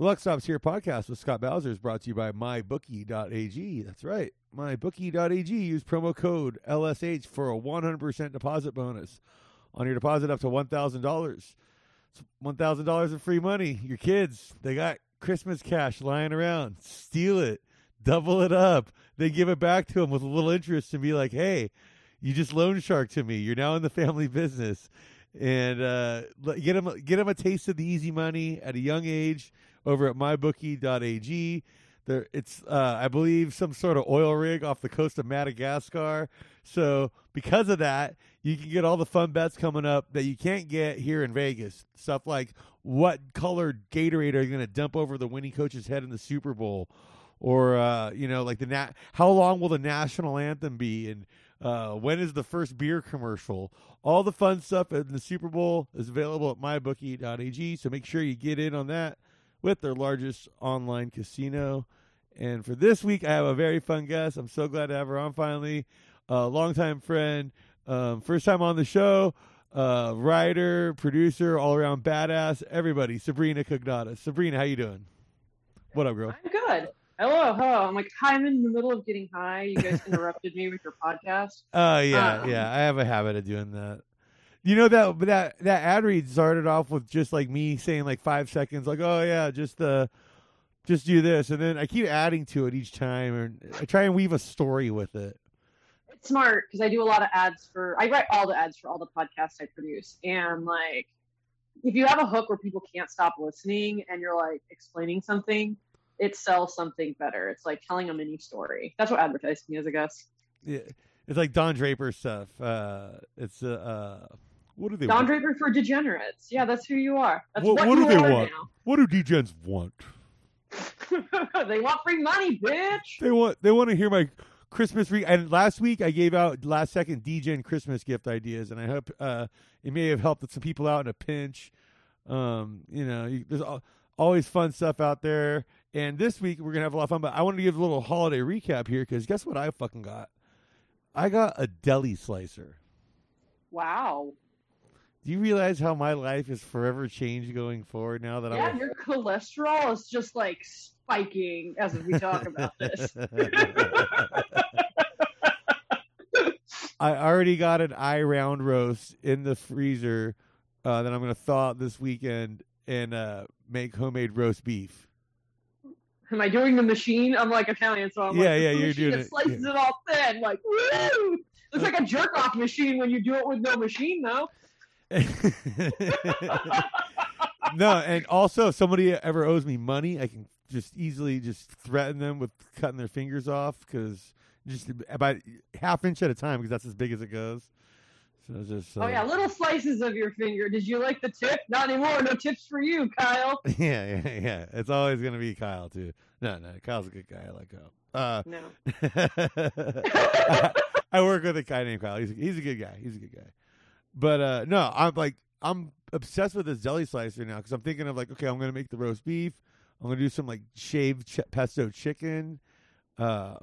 The Luck Stops Here podcast with Scott Bowser is brought to you by MyBookie.ag. That's right, MyBookie.ag. Use promo code LSH for a 100% deposit bonus on your deposit up to $1,000. It's $1,000 in free money. Your kids, they got Christmas cash lying around. Steal it, double it up. They give it back to them with a little interest and be like, hey, you just loan shark to me. You're now in the family business. And uh, get them, get them a taste of the easy money at a young age over at mybookie.ag. There, it's uh, I believe some sort of oil rig off the coast of Madagascar. So because of that, you can get all the fun bets coming up that you can't get here in Vegas. Stuff like what color Gatorade are you going to dump over the winning coach's head in the Super Bowl, or uh, you know, like the nat- how long will the national anthem be, and uh, when is the first beer commercial? All the fun stuff in the Super Bowl is available at mybookie.ag. So make sure you get in on that with their largest online casino. And for this week, I have a very fun guest. I'm so glad to have her on finally. A longtime friend, um, first time on the show, uh, writer, producer, all around badass, everybody. Sabrina Cognata. Sabrina, how you doing? What up, girl? I'm good. Hello, hello. I'm like, hi, I'm in the middle of getting high. You guys interrupted me with your podcast. Oh yeah, Um, yeah. I have a habit of doing that. You know that that that ad read started off with just like me saying like five seconds, like oh yeah, just uh, just do this, and then I keep adding to it each time, and I try and weave a story with it. It's smart because I do a lot of ads for, I write all the ads for all the podcasts I produce. And like, if you have a hook where people can't stop listening and you're like explaining something, it sells something better. It's like telling a mini story. That's what advertising is, I guess. Yeah, it's like Don Draper stuff. Uh, it's uh, uh what do they Don want? Draper for degenerates. Yeah, that's who you are. That's What- what, what do they are want? What do degens want? they want free money, bitch. They want they want to hear my Christmas re- and last week I gave out last second DGen Christmas gift ideas and I hope uh, it may have helped some people out in a pinch. Um, you know, you, there's al- always fun stuff out there. And this week we're gonna have a lot of fun. But I want to give a little holiday recap here because guess what I fucking got? I got a deli slicer. Wow. Do you realize how my life is forever changed going forward now that Yeah, I'm? Yeah, your cholesterol is just like spiking as we talk about this. I already got an eye round roast in the freezer uh, that I'm going to thaw out this weekend and uh, make homemade roast beef. Am I doing the machine? I'm like Italian, so I'm Yeah, like, yeah, you're doing it, slices yeah. it all thin, like woo! Looks like a jerk off machine when you do it with no machine, though. No, and also if somebody ever owes me money, I can just easily just threaten them with cutting their fingers off because just about half inch at a time because that's as big as it goes. So it's just uh, Oh yeah, little slices of your finger. Did you like the tip? Not anymore. No tips for you, Kyle. yeah, yeah, yeah. It's always gonna be Kyle too. No, no, Kyle's a good guy. I like Kyle. Uh, No. I, I work with a guy named Kyle. He's a, he's a good guy. He's a good guy. But uh, no, I'm like I'm obsessed with this deli slicer now because I'm thinking of like, okay, I'm gonna make the roast beef. I'm gonna do some like shaved ch- pesto chicken. Uh,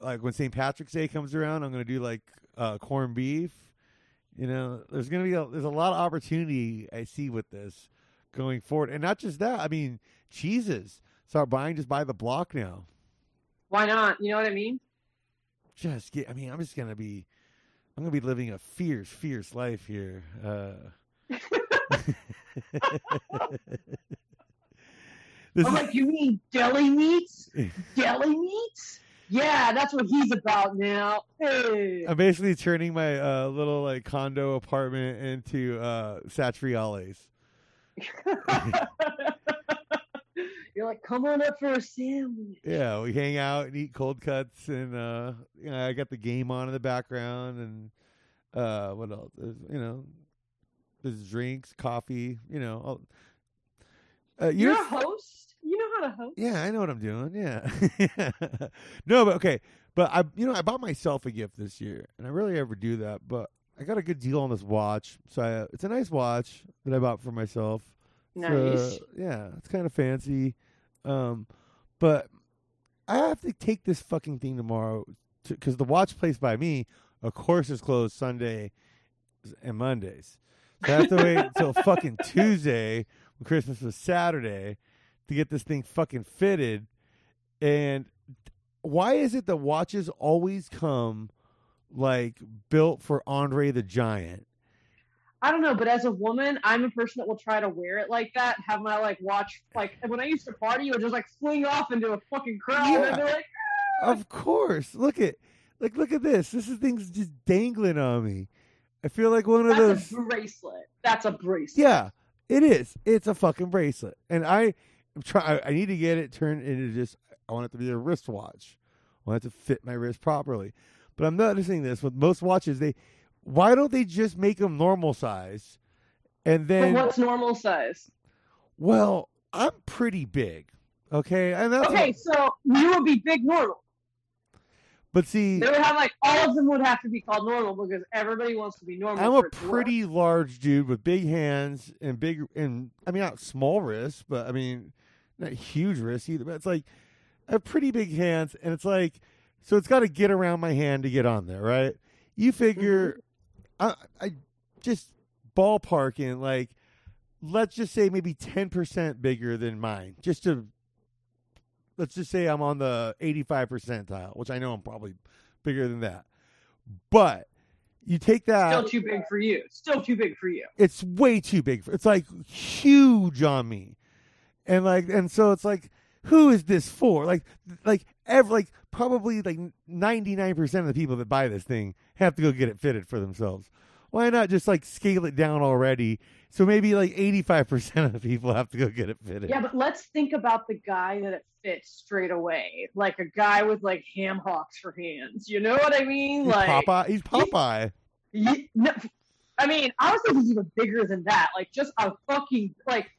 like when St. Patrick's Day comes around, I'm gonna do like uh, corned beef. You know, there's gonna be a, there's a lot of opportunity I see with this going forward, and not just that. I mean, cheeses. Start buying just by the block now. Why not? You know what I mean? just get. I mean, I'm just gonna be. I'm gonna be living a fierce, fierce life here. Uh, this I'm is, like, you mean deli meats? Deli meats? Yeah, that's what he's about now. Hey. I'm basically turning my uh, little like condo apartment into uh, Satriales. You're like, come on up for a sandwich. Yeah, we hang out and eat cold cuts, and uh, you know, I got the game on in the background, and uh, what else? You know, there's drinks, coffee. You know, all, uh, You're you're a host. You know how to host. Yeah, I know what I'm doing. Yeah. no, but okay. But I you know, I bought myself a gift this year, and I rarely ever do that, but I got a good deal on this watch. So I, it's a nice watch that I bought for myself. Nice. For- yeah, it's kind of fancy. Um but I have to take this fucking thing tomorrow cuz the watch place by me, of course, is closed Sunday and Mondays. So I have to wait until fucking Tuesday when Christmas was Saturday to get this thing fucking fitted. And why is it that watches always come like built for Andre the Giant? I don't know, but as a woman, I'm a person that will try to wear it like that. Have my like watch like when I used to party, it would just like fling off into a fucking crowd, Yeah. and they're like, Of course. Look at like look at this. This is things just dangling on me. I feel like one of "That's those a bracelet. That's a bracelet." Yeah, it is. It's a fucking bracelet, and I am try. I need to get it turned into just. I want it to be a wristwatch. I want it to fit my wrist properly. But I'm noticing this with most watches. They, why don't they just make them normal size, and But then what's normal size? well, I'm pretty big. Okay, and that's Okay, so you would be big normal. But see, They would have like all of them would have to be called normal because everybody wants to be normal. I'm a pretty large dude with big hands and big and I mean not small wrists, but I mean not huge wrists either. But it's like I have pretty big hands, and it's like so it's got to get around my hand to get on there, right? You figure, mm-hmm. I, I just ballparking like let's just say maybe ten percent bigger than mine, just to let's just say I'm on the eighty-five percentile, which I know I'm probably bigger than that, but. You take that Still too big for you. Still too big for you. it's way too big. For, it's like huge on me, and like, and so it's like, who is this for? Like, like every, like probably like ninety nine percent of the people that buy this thing have to go get it fitted for themselves. Why not just like scale it down already? So maybe like eighty five percent of the people have to go get it fitted. Yeah, but let's think about the guy that it fits straight away, like a guy with like ham hocks for hands. You know what I mean? he's Like, Popeye. He's Popeye. Ye- no, I mean, I was thinking he's even bigger than that. Like just a fucking like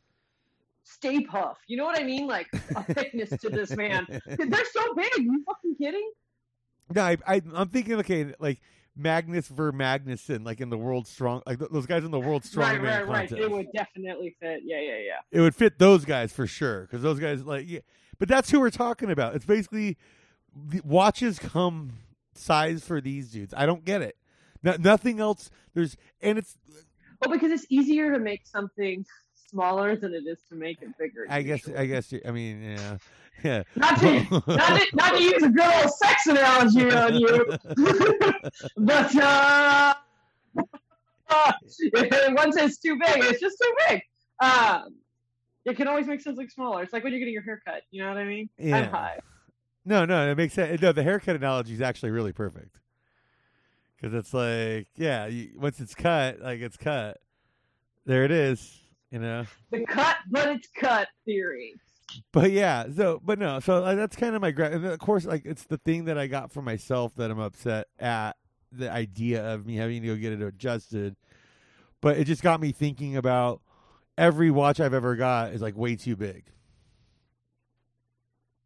Stay Puft. You know what I mean? Like a thickness to this man. They're so big. you fucking kidding? No, I, I, I'm thinking, okay, like Magnus Ver Magnusson, like in the world strong, like th- those guys in the world right, strongman right, right. contest. It would definitely fit. Yeah, yeah, yeah. it would fit those guys for sure because those guys like yeah. but that's who we're talking about it's basically the watches come size for these dudes i don't get it no, nothing else there's and it's Well, because it's easier to make something smaller than it is to make it bigger. i guess i guess you- i mean yeah yeah Not to, not, to, not to use a good old sex analogy on you, but uh, once it's too big, it's just too big. Um, it can always make things look smaller. It's like when you're getting your hair cut. You know what I mean? Yeah. I'm high. no no it makes sense no the haircut analogy is actually really perfect because it's like yeah you, once it's cut like it's cut there it is you know The cut, but it's cut theory. But yeah, so but no, so like, that's kind of my gra- and then, of course like it's the thing that I got for myself that I'm upset at the idea of me having to go get it adjusted. But it just got me thinking about every watch I've ever got is like way too big.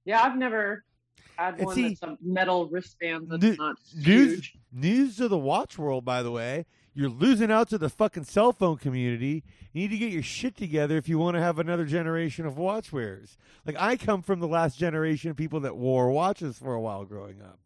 Yeah, I've never had And one see, that's a metal wristband that's new- not News huge. news to the watch world, by the way. You're losing out to the fucking cell phone community. You need to get your shit together if you want to have another generation of watch wearers. Like I come from the last generation of people that wore watches for a while growing up.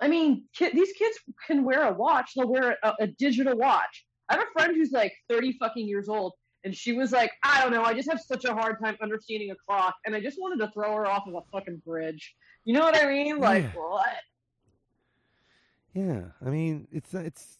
I mean, ki- these kids can wear a watch. They'll wear a, a digital watch. I have a friend who's like 30 fucking years old, and she was like, I don't know, I just have such a hard time understanding a clock, and I just wanted to throw her off of a fucking bridge. You know what I mean? Like, Yeah. what? Yeah, I mean it's it's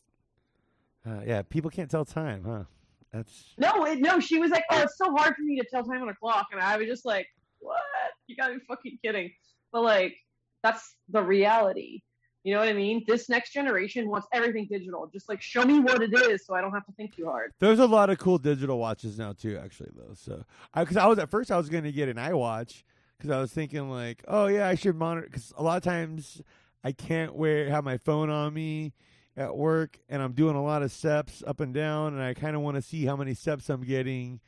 uh, yeah. People can't tell time, huh? That's No, it, no, she was like, oh, it's so hard for me to tell time on a clock, and I was just like, what? You gotta be fucking kidding. But like, that's the reality. You know what I mean? This next generation wants everything digital. Just like, show me what it is, so I don't have to think too hard. there's a lot of cool digital watches now too. Actually, though, so because I, was at first I was going to get an iWatch because I was thinking like, oh yeah, I should monitor because a lot of times I can't wear have my phone on me at work and I'm doing a lot of steps up and down and I kind of want to see how many steps I'm getting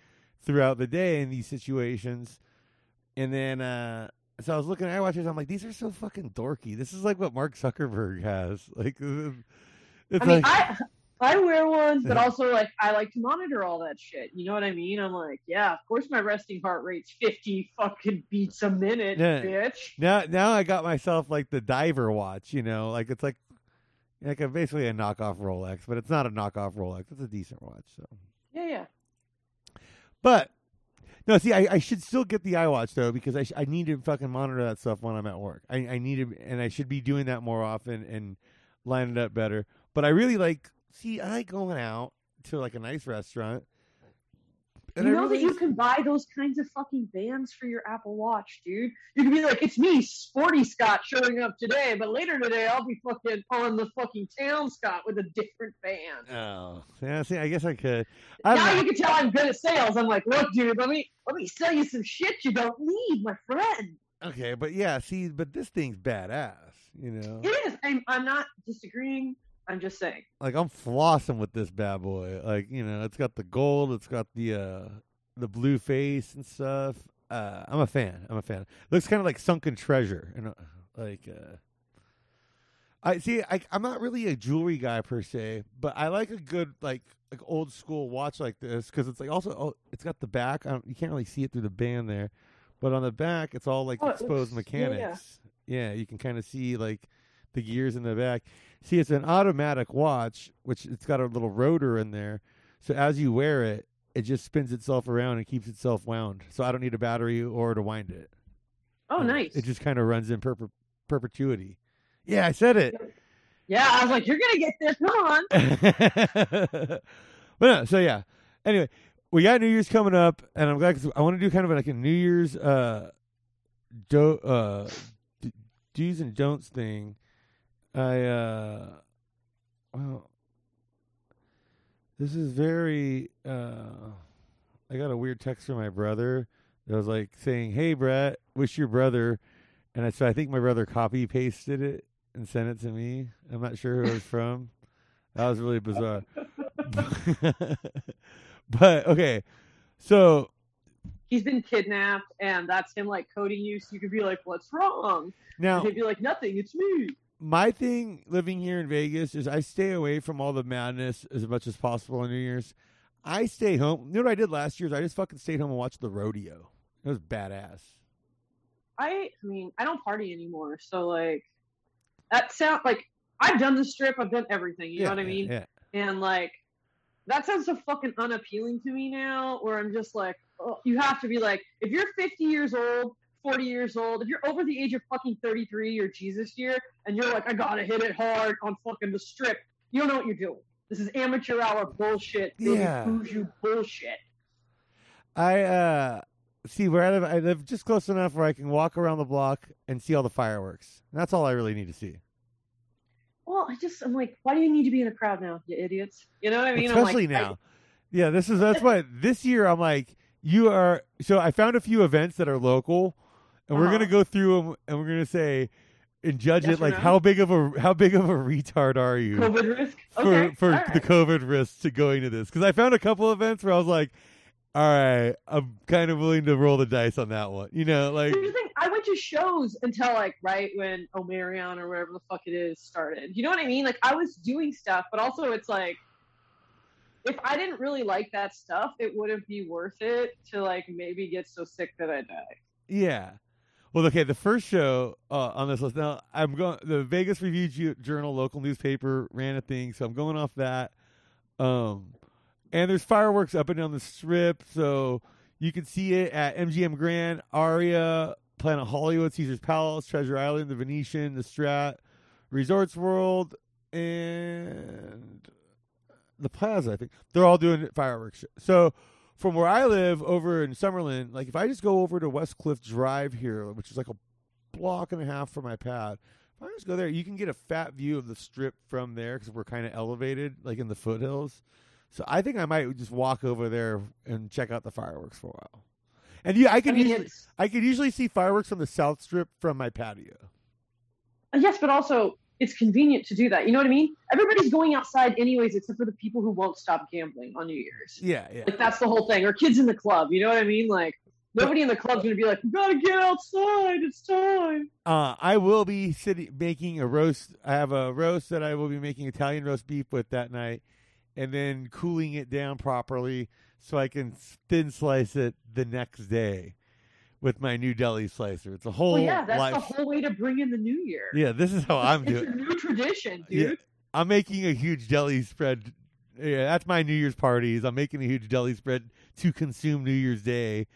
throughout the day in these situations. And then uh so I was looking at iWatches. I'm like, these are so fucking dorky. This is like what Mark Zuckerberg has. Like, it's I mean, like, I I wear ones, but also like I like to monitor all that shit. You know what I mean? I'm like, yeah, of course my resting heart rate's 50 fucking beats a minute, Yeah. bitch. now now I got myself like the diver watch. You know, like it's like like a, basically a knockoff Rolex, but it's not a knockoff Rolex. It's a decent watch. So, Yeah, yeah. but No, see, I, I should still get the iWatch though because I sh- I need to fucking monitor that stuff when I'm at work. I I need to, and I should be doing that more often and line it up better. But I really like. See, I like going out to like a nice restaurant. And you know really- that you can buy those kinds of fucking bands for your Apple Watch, dude. You can be like, it's me, Sporty Scott, showing up today, but later today I'll be fucking on the fucking town Scott with a different band. Oh, yeah. See, I guess I could. I now don't you can tell I'm good at sales. I'm like, look, dude, let me let me sell you some shit you don't need, my friend. Okay, but yeah, see, but this thing's badass. You know, It is. I'm I'm not disagreeing. I'm just saying. like I'm flossing with this bad boy. Like you know, it's got the gold, it's got the uh the blue face and stuff. Uh, I'm a fan. I'm a fan. looks kind of like sunken treasure, and like uh, I see. I, I'm not really a jewelry guy per se, but I like a good like like old school watch like this because it's like also oh, it's got the back. I don't, you can't really see it through the band there, but on the back it's all like Oh, exposed looks- yeah, yeah. mechanics. Yeah, you can kind of see like the gears in the back. See, it's an automatic watch, which it's got a little rotor in there. So as you wear it, it just spins itself around and keeps itself wound. So I don't need a battery or to wind it. Oh, Uh, nice. It just kind of runs in perpe- perpetuity. Yeah, I said it. yeah, I was like, you're gonna get this. On. but no, so yeah. Anyway, we got New Year's coming up, and I'm glad I want to do kind of like a New Year's uh, do uh, do's and don'ts thing. I uh, well, this is very. Uh, I got a weird text from my brother that was like saying, "Hey, Brett, wish your brother," and I so I think my brother copy pasted it and sent it to me. I'm not sure who it was from. That was really bizarre. but okay, so He's been kidnapped, and that's him like coding you. So you could be like, "What's wrong?" now And he'd be like, "Nothing. It's me." My thing living here in Vegas is I stay away from all the madness as much as possible on New Year's. I stay home. You know what I did last year? Is I just fucking stayed home and watched the rodeo. It was badass. I, I mean, I don't party anymore, so like, that sound like I've done the strip. I've done everything. You yeah, know what I mean? Yeah. And like, that sounds so fucking unappealing to me now. Where I'm just like, oh, you have to be like, if you're 50 years old, 40 years old, if you're over the age of fucking 33 or Jesus year, and you're like, I gotta hit it hard on fucking the strip, you don't know what you're doing. This is amateur hour bullshit. Yeah. You bullshit. I uh see where I live. I live just close enough where I can walk around the block and see all the fireworks. And that's all I really need to see. Well, I just, I'm like, why do you need to be in a crowd now, you idiots? You know what I mean? Especially like, I- now. yeah, this is that's why this year I'm like you are. So I found a few events that are local, and we're Uh-huh. gonna go through them and we're gonna say and judge Yes it like no? how big of a how big of a retard are you COVID risk. for Okay, for all the. COVID risk to going to this? Because I found a couple events where I was like, all right, I'm kind of willing to roll the dice on that one. You know, like Here's the thing. I went to shows until like right when Omarion or whatever the fuck it is started. You know what I mean? Like I was doing stuff, but also it's like if I didn't really like that stuff, it wouldn't be worth it to like maybe get so sick that I die. Yeah. Well, okay. The first show uh, on this list. Now, I'm going. The Vegas Review Ju- Journal, local newspaper, ran a thing, so I'm going off that. Um, and there's fireworks up and down the strip, so you can see it at MGM Grand, Aria, Planet Hollywood, Caesar's Palace, Treasure Island, the Venetian, the Strat, Resorts World, and the Plaza. I think they're all doing fireworks. So from where I live over in Summerlin, like if I just go over to West Cliff Drive here, which is like a block and a half from my pad, if I just go there, you can get a fat view of the strip from there because we're kind of elevated, like in the foothills. So I think I might just walk over there and check out the fireworks for a while. And yeah, I I can mean, usually, I could usually see fireworks from the South Strip from my patio. yes, but also it's convenient to do that. You know what I mean? Everybody's going outside anyways, except for the people who won't stop gambling on New Year's. Yeah, yeah. Like that's the whole thing. Or kids in the club. You know what I mean? Like nobody in the club's gonna be like, "We gotta get outside. It's time." Uh, I will be sitting making a roast. I have a roast that I will be making Italian roast beef with that night, and then cooling it down properly so I can thin slice it the next day with my new deli slicer. It's a whole Well, yeah, that's life. the whole way to bring in the new year. yeah, this is how I'm it's doing. a new tradition, Yeah, dude. I'm making a huge deli spread. Yeah, that's my New Year's parties. I'm making a huge deli spread to consume New Year's Day,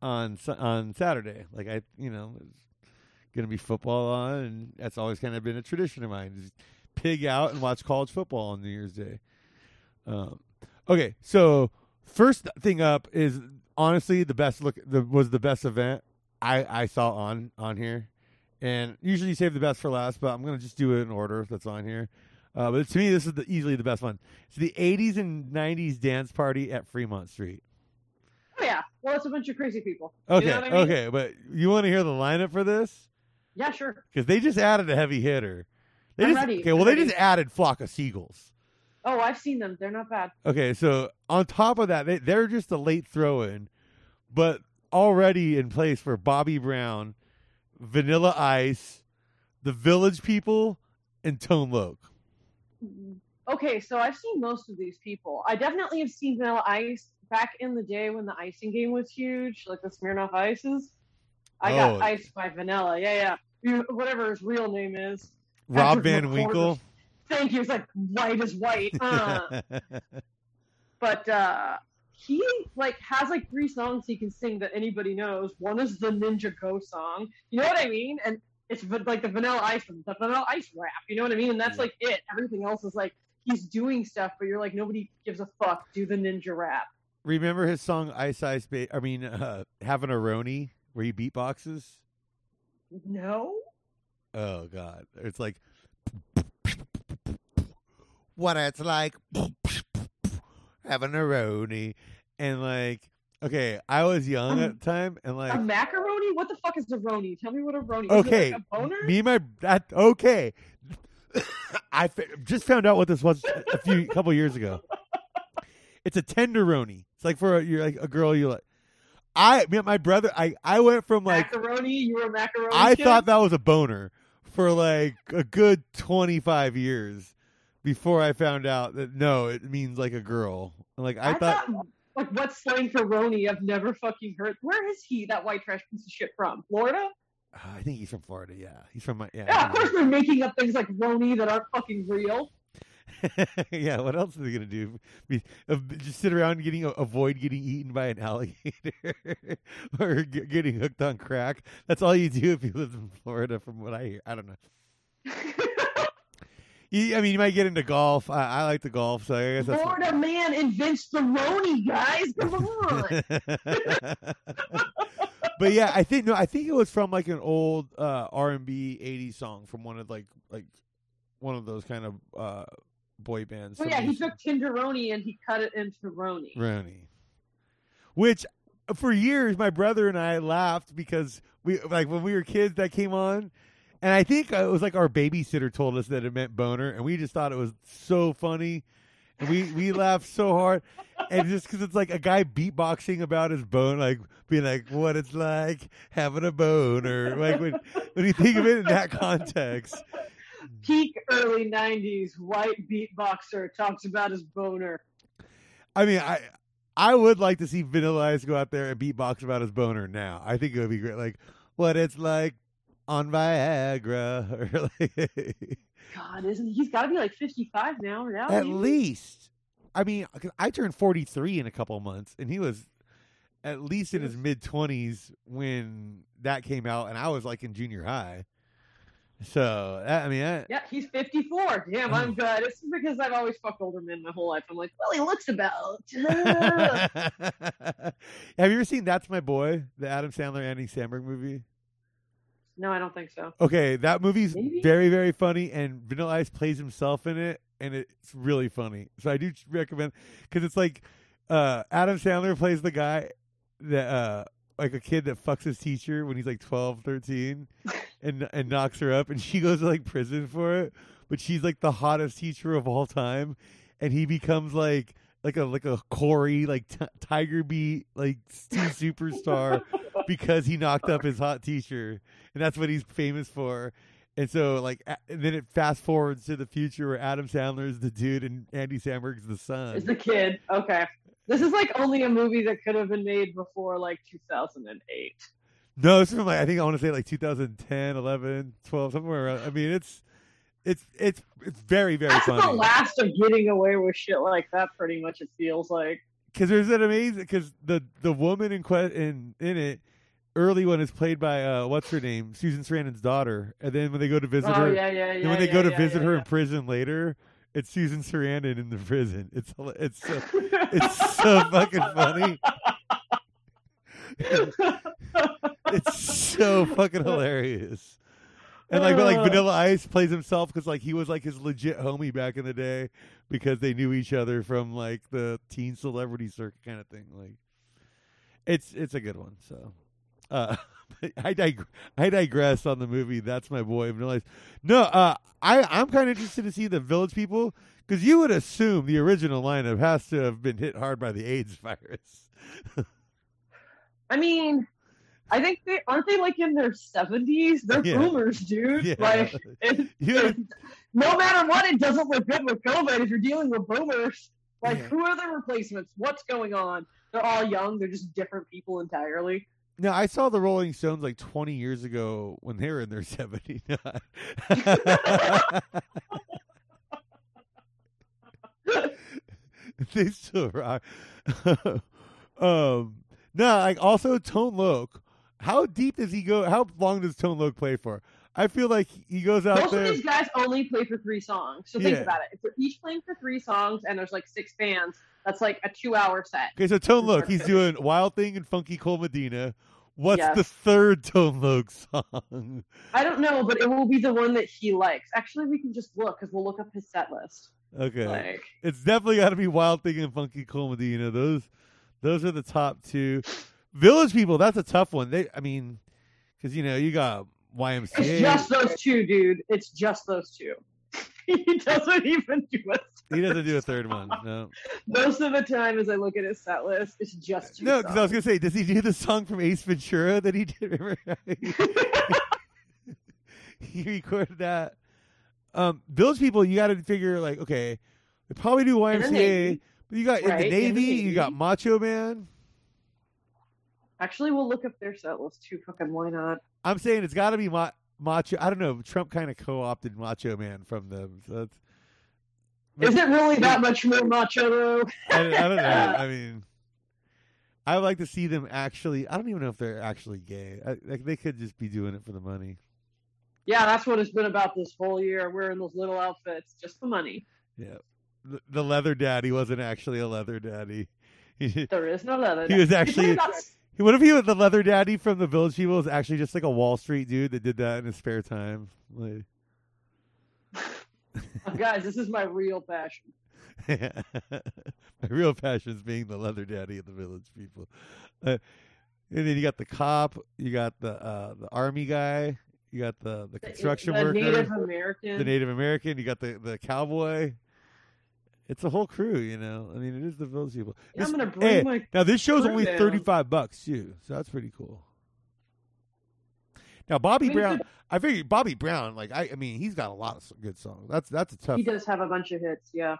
on on Saturday. Like I, you know, there's gonna be football on, and that's always kind of been a tradition of mine. Just pig out and watch college football on New Year's Day. Um, okay, so first thing up is honestly the best look. The was the best event I I saw on on here, and usually you save the best for last, but I'm gonna just do it in order that's on here. Uh, but to me, this is the, easily the best one. It's the 80s and 90s dance party at Fremont Street. Oh yeah. Well, it's a bunch of crazy people. You Okay, know what I mean? okay, but you want to hear the lineup for this? Yeah, sure. Because they just added a heavy hitter. They I'm just, ready. Okay, well, I'm they ready. just added Flock of Seagulls. Oh, I've seen them. They're not bad. Okay, so on top of that, they, they're just a late throw in, but already in place for Bobby Brown, Vanilla Ice, the Village People, and Tone Loc. Mm-hmm. Okay, so I've seen most of these people. I definitely have seen Vanilla Ice back in the day when the icing game was huge, like the Smirnoff Ices. I Oh. got iced by Vanilla. Yeah, yeah. Whatever his real name is. Rob Van McCord. Winkle. Thank you. It's like white as white. Uh, but uh, he like has like three songs he can sing that anybody knows. One is the Ninja Go song. You know what I mean? And it's like the Vanilla Ice, the Vanilla Ice rap. You know what I mean? And that's Yeah. like it. Everything else is like he's doing stuff, but you're like nobody gives a fuck. Do the Ninja rap. Remember his song Ice Ice Ba- I mean, uh, Having a Roni, where he beatboxes? No. Oh, God. It's like, what it's like having a Roni. And like, okay, I was young um, at the time, and like A macaroni? What the fuck is a roni? Tell me what a roni is. Okay, like a boner? me and my that okay. I just found out what this was a few couple years ago. It's a tenderoni. It's like for a, you're like a girl you like. I me my brother. I I went from like macaroni? You were a macaroni? I kid? thought that was a boner for like a good twenty five years before I found out that no, it means like a girl. Like I, I, thought, thought, like what's slang for Roni? I've never fucking heard. Where is he, that white trash piece of shit from? Florida? I think he's from Florida. Yeah, he's from my yeah. Yeah, of course they're making up things like Roni that aren't fucking real. yeah, what else are they gonna do? Be, uh, just sit around getting avoid getting eaten by an alligator or g- getting hooked on crack? That's all you do if you live in Florida, from what I hear. I don't know. You, I mean, you might get into golf. I, I like the golf, so I guess that's. Florida man invents the Roni, guys. Come on. but yeah, I think no, I think it was from like an old uh, R and B '80s song from one of like like one of those kind of uh, boy bands. well, yeah, he took Tenderoni and he cut it into Roni. Roni. Which for years my brother and I laughed because we like when we were kids that came on and I think uh, it was like our babysitter told us that it meant boner and we just thought it was so funny and we we laughed so hard and just cuz it's like a guy beatboxing about his bone like being like what it's like having a boner like when when you think of it in that context Peak early '90s white beatboxer talks about his boner. I mean, I I would like to see Vanilla Ice go out there and beatbox about his boner now. I think it would be great. Like what it's like on Viagra, or like, God, isn't he? He's got to be like 55 now. now at maybe? least. I mean, I turned forty three in a couple of months, and he was at least in his mid twenties when that came out, and I was like in junior high. So that, I mean, that, Yeah, he's 54. Damn, Oh. I'm good. It's because I've always fucked older men my whole life. I'm like, well, he looks about. have you ever seen That's My Boy, the Adam Sandler Andy Samberg movie? No, I don't think so. Okay, that movie's Maybe? very, very funny, and Vanilla Ice plays himself in it, and it's really funny. So I do recommend because it's like uh, Adam Sandler plays the guy that uh, like a kid that fucks his teacher when he's like 12, 13, and and knocks her up, and she goes to like prison for it, but she's like the hottest teacher of all time, and he becomes like like a like a Corey like t- Tiger Beat like superstar because he knocked up his hot teacher, and that's what he's famous for. And so, like, and then it fast forwards to the future where Adam Sandler is the dude and Andy Samberg's the son. Is the kid. Okay. This is like only a movie that could have been made before like 2008. No, it's from like I think I want to say like 2010, 11, 12, somewhere around. I mean, it's it's it's it's very very That's the last of getting away with shit like that, pretty much, it feels like. because there's an amazing because the the woman in que- in in it early one is played by uh what's her name Susan Sarandon's daughter, and then when they go to visit Oh her, yeah, yeah, yeah. when they go to visit her in prison later, it's Susan Sarandon in the prison. It's it's so, it's so fucking funny. It's so fucking hilarious. And like, but like Uh. Vanilla Ice plays himself because like he was like his legit homie back in the day because they knew each other from like the teen celebrity circuit kind of thing. Like, it's it's a good one. So, uh, I dig- I digress on the movie. That's my boy Vanilla Ice. No, uh, I I'm kind of interested to see the Village People because you would assume the original lineup has to have been hit hard by the AIDS virus. I mean, I think they aren't they like in their seventies? They're Yeah. boomers, dude. Yeah. Like, it, Yeah. it- no matter what, it doesn't look good with COVID. If you're dealing with boomers, like, who are the replacements? What's going on? They're all young. They're just different people entirely. No, I saw the Rolling Stones like 20 years ago when they were in their 79. they still rock. um, no, like also Tone Loc. How deep does he go? How long does Tone Loc play for? I feel like he goes out Most there. of these guys only play for three songs. So think Yeah. about it. If they're each playing for three songs and there's like six bands, that's like a two-hour set. Okay, so Tone Loc, he's doing Wild Thing and Funky Cold Medina. What's Yes. the third Tone Loc song? I don't know, but it will be the one that he likes. Actually, we can just look because we'll look up his set list. Okay. Like, It's definitely got to be Wild Thing and Funky Cold Medina. Those, those are the top two. Village People, that's a tough one. They, I mean, because you know you got YMCA. it's just those two, dude. It's just those two. he doesn't even do it. he doesn't do a third one. No, Most of the time, as I look at his set list, it's just two no, because I was gonna say, does he do the song from Ace Ventura that he did? Remember? he recorded that. Um, Village People, you got to figure like, okay, they probably do In YMCA, but you got in Right, the in the Navy, you got Macho Man. Actually, we'll look up their set list too. Fucking why not? I'm saying it's got to be Ma- Macho. I don't know. Trump kind of co-opted Macho Man from them. So that's, Is it really that much more macho though? I, I don't know. I mean, I would like to see them actually. I don't even know if they're actually gay. I, like they could just be doing it for the money. Yeah, that's what it's been about this whole year. Wearing those little outfits just for money. Yeah, the, the leather daddy wasn't actually a leather daddy. There is no leather. He was actually- what if he was the leather daddy from the Village People was actually just like a Wall Street dude that did that in his spare time? Like, guys, this is my real passion. My real passion is being the leather daddy of the village people. Uh, and then you got the cop, you got the uh, the army guy, you got the the construction the worker, Native American. the Native American, you got the the cowboy. It's a whole crew, you know. I mean, it is the village people. Yeah, I'm gonna bring eh, hey, my now this show's only thirty five bucks too, so that's pretty cool. Now Bobby I mean, Brown, the- I figure Bobby Brown, like I, I mean, he's got a lot of good songs. That's that's a tough. He does have a bunch of hits, yeah.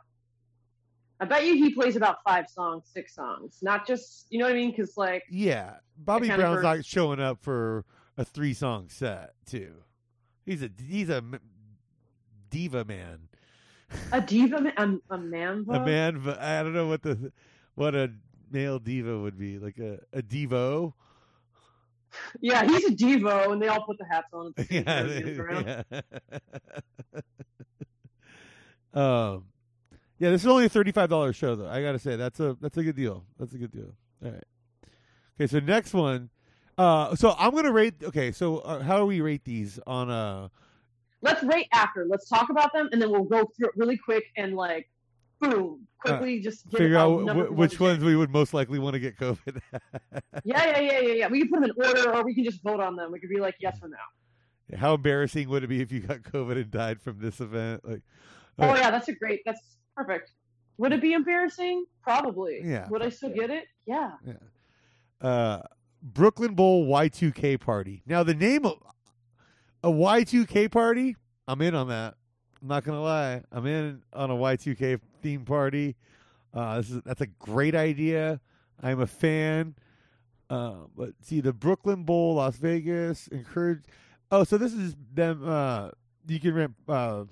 I bet you he plays about five songs, six songs, not just you know what I mean? Because like, Yeah, Bobby Brown's not showing up for a three song set too. He's a he's a diva man, a diva, a, a man, a man. v- I don't know what the what a male diva would be like a a devo. Yeah, he's a divo, and they all put the hats on. Yeah, yeah. um, yeah. This is only a thirty five dollars show though. I gotta say that's a that's a good deal. That's a good deal. All right. Okay, so next one. Uh, so I'm gonna rate. Okay, so uh, how do we rate these on uh Let's rate after. Let's talk about them, and then we'll go through it really quick and like, boom, quickly just get figure out all wh- number wh- one which ones we would most likely want to get COVID. Yeah, yeah, yeah, yeah, yeah. We can put them in order, or we can just vote on them. We could be like yes or no. How embarrassing would it be if you got COVID and died from this event? Like, Oh Okay. yeah, that's a great. That's perfect. Would it be embarrassing? Probably. Yeah. Would I still get it? Yeah. uh, Brooklyn Bowl Y2K party. Now the name of a Y2K party, I'm in on that. I'm not gonna lie, I'm in on a Y2K theme party. Uh, this is that's a great idea. I'm a fan. Uh, but see the Brooklyn Bowl, Las Vegas, encourage. Oh, so this is them. Uh, you can rent uh,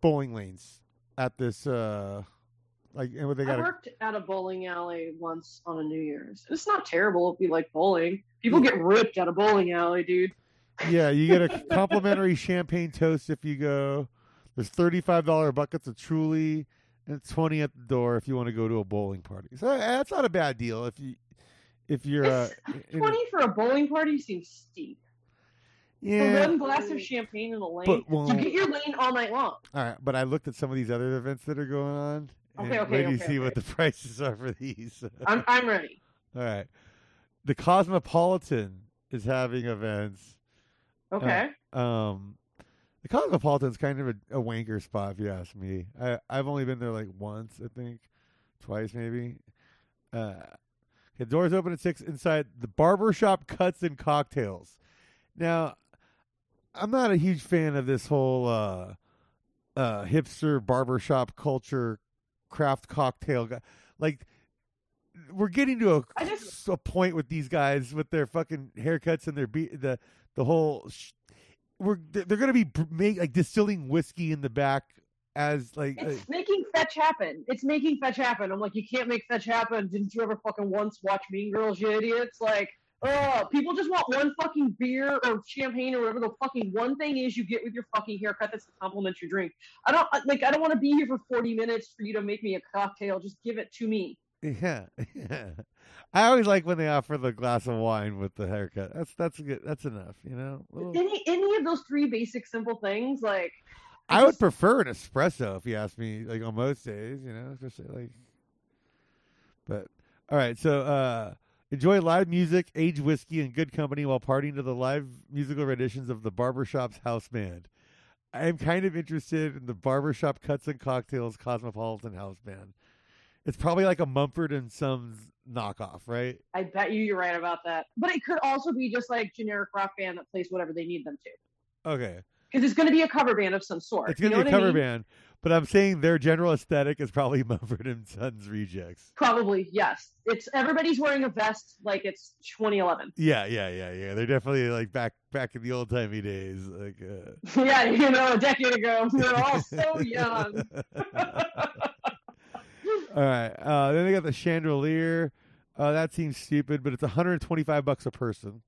bowling lanes at this uh, Like, and what they I got? worked at a bowling alley once on a New Year's. It's not terrible if you like bowling. People get ripped at a bowling alley, dude. Yeah, you get a complimentary champagne toast if you go. There's thirty-five dollar buckets of Truly, and twenty at the door if you want to go to a bowling party. So uh, that's not a bad deal if you if you're uh, Twenty for a bowling party seems steep. For yeah. one glass of champagne in a lane, But, well- you get your lane all night long. All right, but I looked at some of these other events that are going on. Okay, okay, wait till you okay, see okay. what the prices are for these. I'm I'm ready. All right, the Cosmopolitan is having events. Okay. Um, the Cosmopolitan's kind of a, a wanker spot, if you ask me. I I've only been there like once, I think, twice maybe. Uh, okay, doors open at six. Inside the barbershop cuts and cocktails. Now, I'm not a huge fan of this whole uh, uh, hipster barbershop culture, craft cocktail guy. Like, we're getting to a, I just- a point with these guys with their fucking haircuts and their be- the the whole. Sh- we're they're gonna be make, like distilling whiskey in the back as like. uh, It's making fetch happen. It's making fetch happen. I'm like, you can't make fetch happen. Didn't you ever fucking once watch Mean Girls, you idiots? Like, oh, people just want one fucking beer or champagne or whatever the fucking one thing is you get with your fucking haircut that's to complement your drink. I don't like. I don't want to be here for 40 minutes for you to make me a cocktail. Just give it to me. Yeah, yeah. I always like when they offer the glass of wine with the haircut. That's that's good. That's enough, you know. Little- Any any of those three basic simple things, like I would just- prefer an espresso if you ask me, like on most days, you know, especially like. But all right, so uh enjoy live music, age whiskey, and good company while partying to the live musical renditions of the Barbershop's House Band. I am kind of interested in the Barbershop Cuts and Cocktails Cosmopolitan House Band. It's probably like a Mumford and Sons knockoff, right? I bet you you're right about that. But it could also be just like generic rock band that plays whatever they need them to. Okay. Because it's going to be a cover band of some sort. It's gonna know be a what I cover mean? band, but I'm saying their general aesthetic is probably Mumford and Sons rejects. Probably yes. It's everybody's wearing a vest like it's 2011. Yeah, yeah, yeah, yeah. They're definitely like back back in the old timey days. Like, uh... yeah, you know, a decade ago, we were all so young. all right. Uh, then they got the chandelier. Uh, that seems stupid, but it's 125 bucks a person.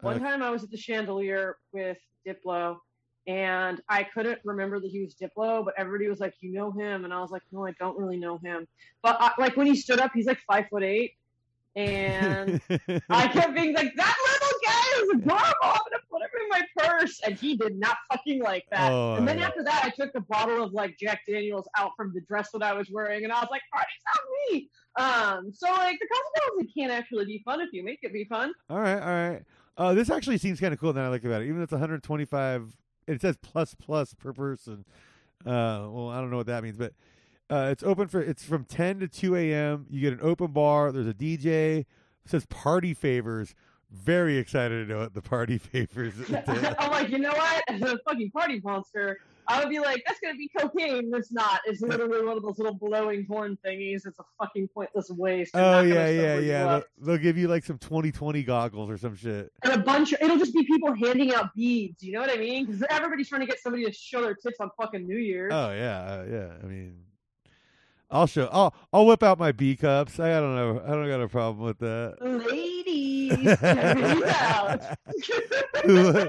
One Uh, time I was at the Chandelier with Diplo, and I couldn't remember that he was Diplo, but everybody was like, "You know him," and I was like, "No, I don't really know him." But I, like when he stood up, he's like five foot eight, and I kept being like, "That little guy is adorable. I'm gonna put him in my purse," and he did not fucking like that. Oh, and then yeah. after that, I took a bottle of like Jack Daniels out from the dress that I was wearing, and I was like, "Party's on me." Um, so like the consequences can actually be fun if you make it be fun. all right, all right. Uh, this actually seems kind of cool. Now I like about it, even though it's 125. It says plus plus per person. Uh, well, I don't know what that means, but uh, it's open for it's from 10 to 2 a.m. You get an open bar. There's a DJ. It says party favors. Very excited to know what the party favors. I'm like, you know what? As a fucking party monster, I would be like, that's gonna be cocaine. It's not. It's literally one of those little blowing horn thingies. It's a fucking pointless waste. Oh yeah, yeah, yeah. They'll, they'll give you like some 2020 goggles or some shit. And a bunch. Of, it'll just be people handing out beads. You know what I mean? Because everybody's trying to get somebody to show their tits on fucking New Year's. Oh yeah, uh, yeah. I mean, I'll show. I'll I'll whip out my B cups. I don't know. I don't got a problem with that. Ladies, check these out.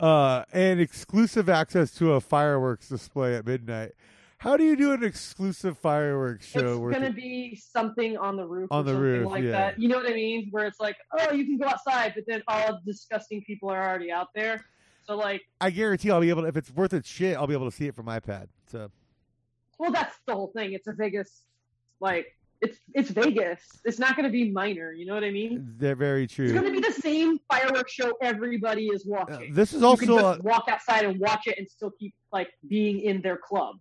uh, and exclusive access to a fireworks display at midnight. How do you do an exclusive fireworks show? it's gonna be something on the roof On or the roof, like yeah. that you know what i mean where it's like oh you can go outside but then all disgusting people are already out there so like I guarantee I'll be able to. If it's worth its shit, I'll be able to see it from my pad. So well that's the whole thing it's a vegas like it's it's vegas it's not gonna be minor you know what i mean they're very true. it's gonna be the same fireworks show everybody is Uh, watching this is you can also. just walk outside and watch it and still keep like being in their club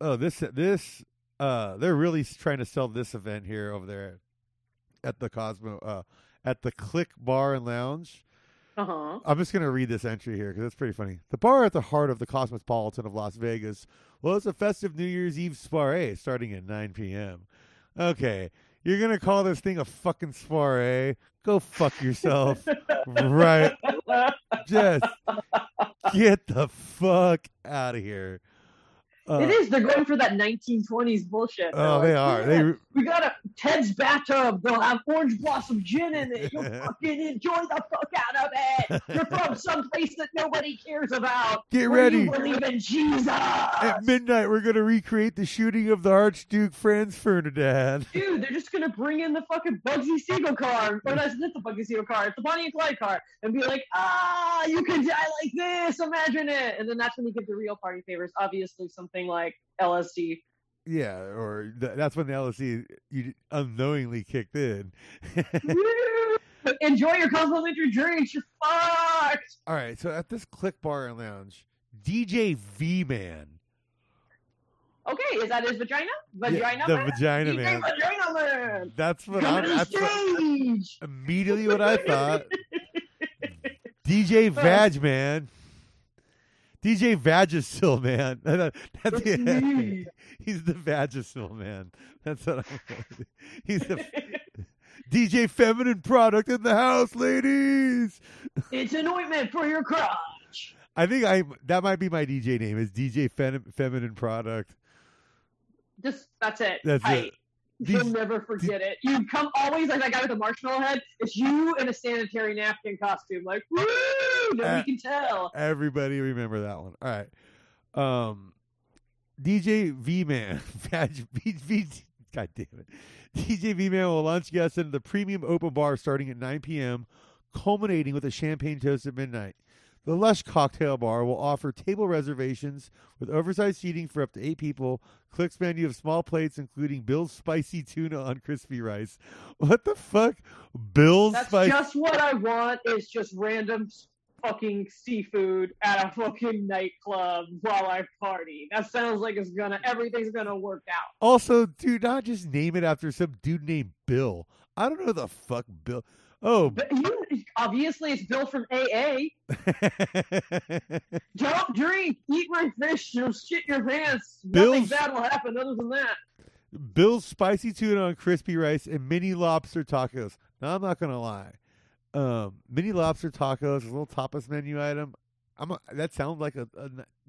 oh, this this. Uh, they're really trying to sell this event here over there at the Cosmo. Uh, at the Click Bar and Lounge. Uh-huh I'm just going to read this entry here because it's pretty funny. The bar at the heart of the Cosmopolitan of Las Vegas well, it's a festive New Year's Eve soiree starting at 9 p.m. Okay, you're going to call this thing a fucking soiree? Go fuck yourself. right. Just get the fuck out of here. Uh, it is. They're going for that 1920s bullshit. They're Oh, like, they are. "Yeah, They we got a Ted's bathtub. They'll have orange blossom gin in it. You'll fucking enjoy the fuck out of it. You're from some place that nobody cares about. Get ready. You believe in Jesus. At midnight, we're gonna recreate the shooting of the Archduke Franz Ferdinand. Dude, they're just gonna bring in the fucking Bugsy Siegel car, or it's not the Bugsy Siegel car, it's the Bonnie and Clyde car, and be like, ah, you can die like this, imagine it, and then that's when you give the real party favors, obviously something like LSD. Yeah, or th- that's when the LSD you unknowingly kicked in. Enjoy your complimentary drinks, you're fucked. All right, so at this Click Bar and Lounge, DJ V Man, Okay, is that his vagina? Vagina the man? Vagina DJ Man. Vagina man. That's what Come I. the That's what, immediately what I thought. DJ Vag Man. DJ Vagisil Man. That's That's the, he's the Vagisil Man. That's what I'm. He's the DJ Feminine product in the house, ladies. It's an ointment for your crotch. I think I that might be my DJ name is DJ Fem, Feminine product. Just that's it. That's Tight. it. You'll never forget it. You come always like that guy with the marshmallow head. It's you in a sanitary napkin costume. Like, woo! Nobody Uh, can tell. Everybody remember that one. All right. Um, DJ V Man. God damn it. DJ V Man will launch guests into the premium open bar starting at 9 p.m., culminating with a champagne toast at midnight. The Lush Cocktail Bar will offer table reservations with oversized seating for up to eight people. Clicks menu of small plates, including Bill's spicy tuna on crispy rice. What the fuck? Bill's That's spicy. just what I want. Is just random fucking seafood at a fucking nightclub while I party. That sounds like it's gonna everything's gonna work out. Also, do not just name it after some dude named Bill. I don't know the fuck Bill. Oh, But you obviously it's Bill from AA. Don't drink, eat my fish, you'll shit your pants. Nothing Bill's- bad will happen other than that. Bill's spicy tuna on crispy rice and mini lobster tacos. Now I'm not gonna lie, um, mini lobster tacos a little tapas menu item. I'm a, that sounds like a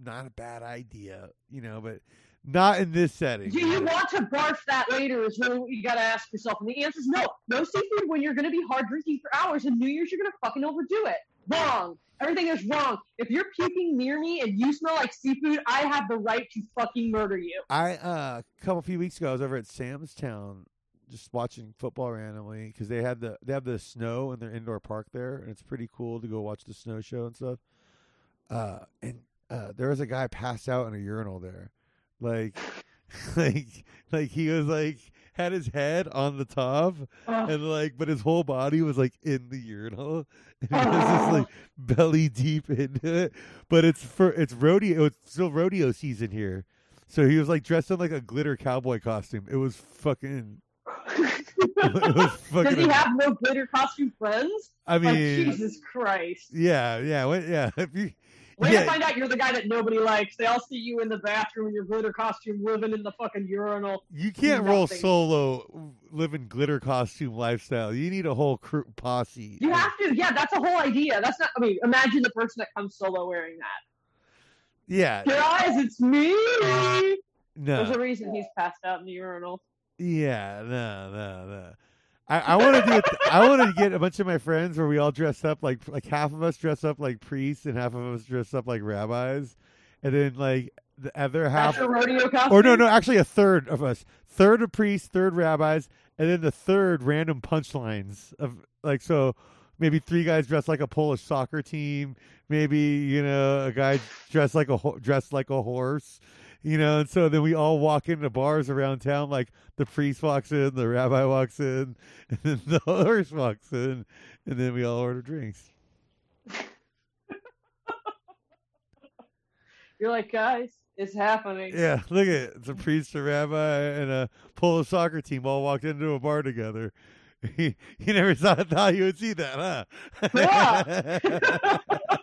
not a bad idea, you know, but not in this setting. Do you want to barf that later? Is what you gotta ask yourself. And the answer is no. No seafood when you're gonna be hard drinking for hours, and New Year's you're gonna fucking overdo it. Wrong. Everything is wrong. If you're puking near me and you smell like seafood, I have the right to fucking murder you. I uh, a couple few weeks ago, I was over at Sam's Town, just watching football randomly because they had the they have the snow in their indoor park there, and it's pretty cool to go watch the snow show and stuff. Uh, and uh, there was a guy passed out in a urinal there, like, like, like he was like had his head on the top Ugh. and like, but his whole body was like in the urinal, and he was just like belly deep into it. But it's for it's rodeo. It's still rodeo season here, so he was like dressed in like a glitter cowboy costume. It was fucking. it was fucking. Does he have no glitter costume friends? I Like mean, Jesus Christ. yeah, yeah, yeah. If you, Way yeah, to find out you're the guy that nobody likes. They all see you in the bathroom in your glitter costume, living in the fucking urinal. you can't roll solo, living glitter costume lifestyle. You need a whole crew posse. You have to. Yeah, that's a whole idea. That's not. I mean, imagine the person that comes solo wearing that. yeah, Guys, it's me. No, there's a reason he's passed out in the urinal. yeah, no, no, no. I, I want to do it. I want to get a bunch of my friends where we all dress up like like half of us dress up like priests and half of us dress up like rabbis, and then like the other half That's a rodeo costume. or no, no, actually a third of us, third of priests, third rabbis, and then the third random punchlines of like so. Maybe three guys dressed like a Polish soccer team. Maybe you know a guy dressed like a ho- dressed like a horse. You know, and so then we all walk into bars around town. Like the priest walks in, the rabbi walks in, and then the horse walks in, and then we all order drinks. You're like, guys, it's happening. Yeah, look at it. It's a priest, a rabbi, and a polo soccer team all walked into a bar together. you never thought, thought you would see that, huh?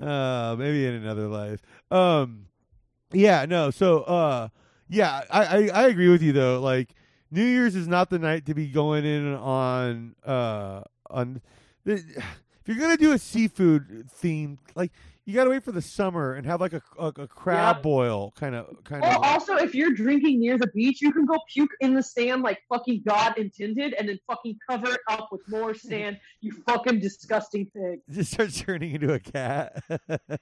Uh, maybe in another life. Um, yeah, no. So, uh, yeah, I, I, I agree with you though. Like, New Year's is not the night to be going in on, uh, on. The, if you're gonna do a seafood theme, like you got to wait for the summer and have like a a, a crab Yep. boil kind of kind Well, of. also, if you're drinking near the beach, you can go puke in the sand like fucking God intended, and then fucking cover it up with more sand. You fucking disgusting pig. Just start turning into a cat.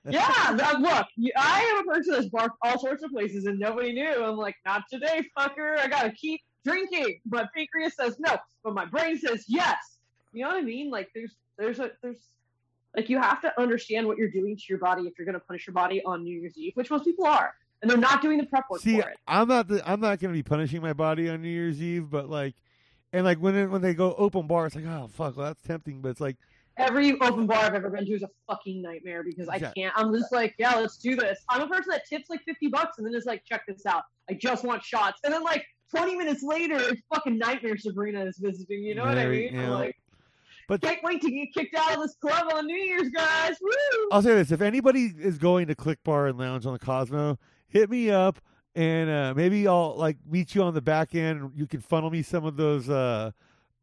Yeah, that, look, I am a person that's barked all sorts of places, and nobody knew. I'm like, not today, fucker. I gotta keep drinking. My pancreas says no, but my brain says yes. You know what I mean? Like, there's, there's a, there's, like, you have to understand what you're doing to your body if you're gonna punish your body on New Year's Eve, which most people are, and they're not doing the prep work See, for it. I'm not the, I'm not gonna be punishing my body on New Year's Eve, but like, and like when it, when they go open bar, it's like, oh fuck, well that's tempting, but it's like, Every open bar I've ever been to is a fucking nightmare because I can't. I'm just like, yeah, let's do this. I'm a person that tips like 50 bucks and then is like, check this out. I just want shots. And then like 20 minutes later, it's fucking Nightmare Sabrina is visiting. You know what I mean? I'm like, But- can't wait to get kicked out of this club on New Year's, guys. Woo! I'll say this: if anybody is going to Click Bar and Lounge on the Cosmo, hit me up, and uh, maybe I'll like meet you on the back end. You can funnel me some of those uh,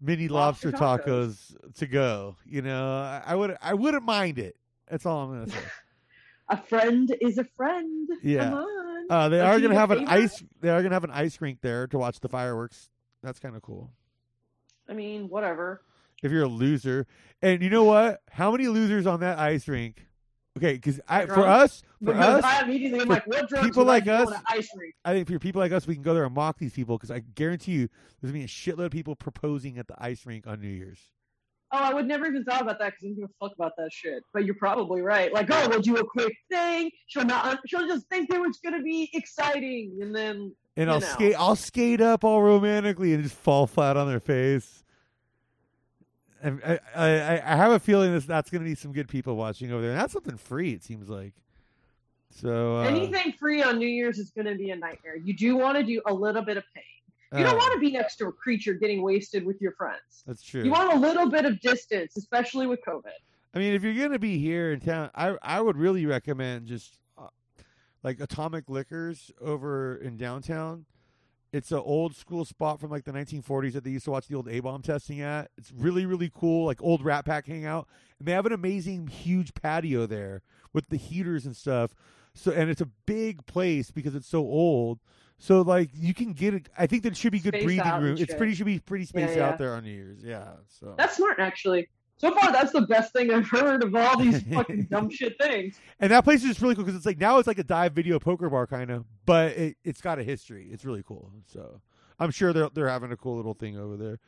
mini lobster, Lobster tacos. to go. You know, I, I would I wouldn't mind it. That's all I'm gonna say. A friend is a friend. Yeah. Come on. Uh, they Don't are gonna have an favor? ice. They are gonna have an ice rink there to watch the fireworks. That's kind of cool. I mean, whatever. If you're a loser, and you know what? How many losers on that ice rink? Okay, because I for us, for Because us, I immediately am like, what drugs people like us- ice rink? I think for people like us, we can go there and mock these people because I guarantee you there's gonna be a shitload of people proposing at the ice rink on New Year's. Oh, I would never even thought about that because I don't give a fuck about that shit. But you're probably right. Like, oh, we'll do a quick thing. She'll not. She'll just think that was gonna be exciting, and then And I'll know. skate, I'll skate up all romantically and just fall flat on their face. I, I, I have a feeling this that's gonna be some good people watching over there, and that's something free. It seems like. So uh, anything free on New Year's is gonna be a nightmare. You do want to do a little bit of pain. You don't want to be next to a creature getting wasted with your friends. That's true. You want a little bit of distance, especially with COVID. I mean, if you're gonna be here in town, I I would really recommend just uh, like Atomic Liquors over in downtown. It's an old school spot from like the 1940s that they used to watch the old A bomb testing at. It's really really cool, like old Rat Pack hangout, and they have an amazing huge patio there with the heaters and stuff. So and it's a big place because it's so old. So like you can get it. I think there should be good Spaced breathing room. It's pretty should be pretty Yeah, yeah. out there on New Year's. Yeah. So That's smart, actually. So far, that's the best thing I've heard of all these fucking dumb shit things. And that place is just really cool because it's like now it's like a dive video poker bar kind of, but it, it's got a history. It's really cool. So I'm sure they're they're having a cool little thing over there.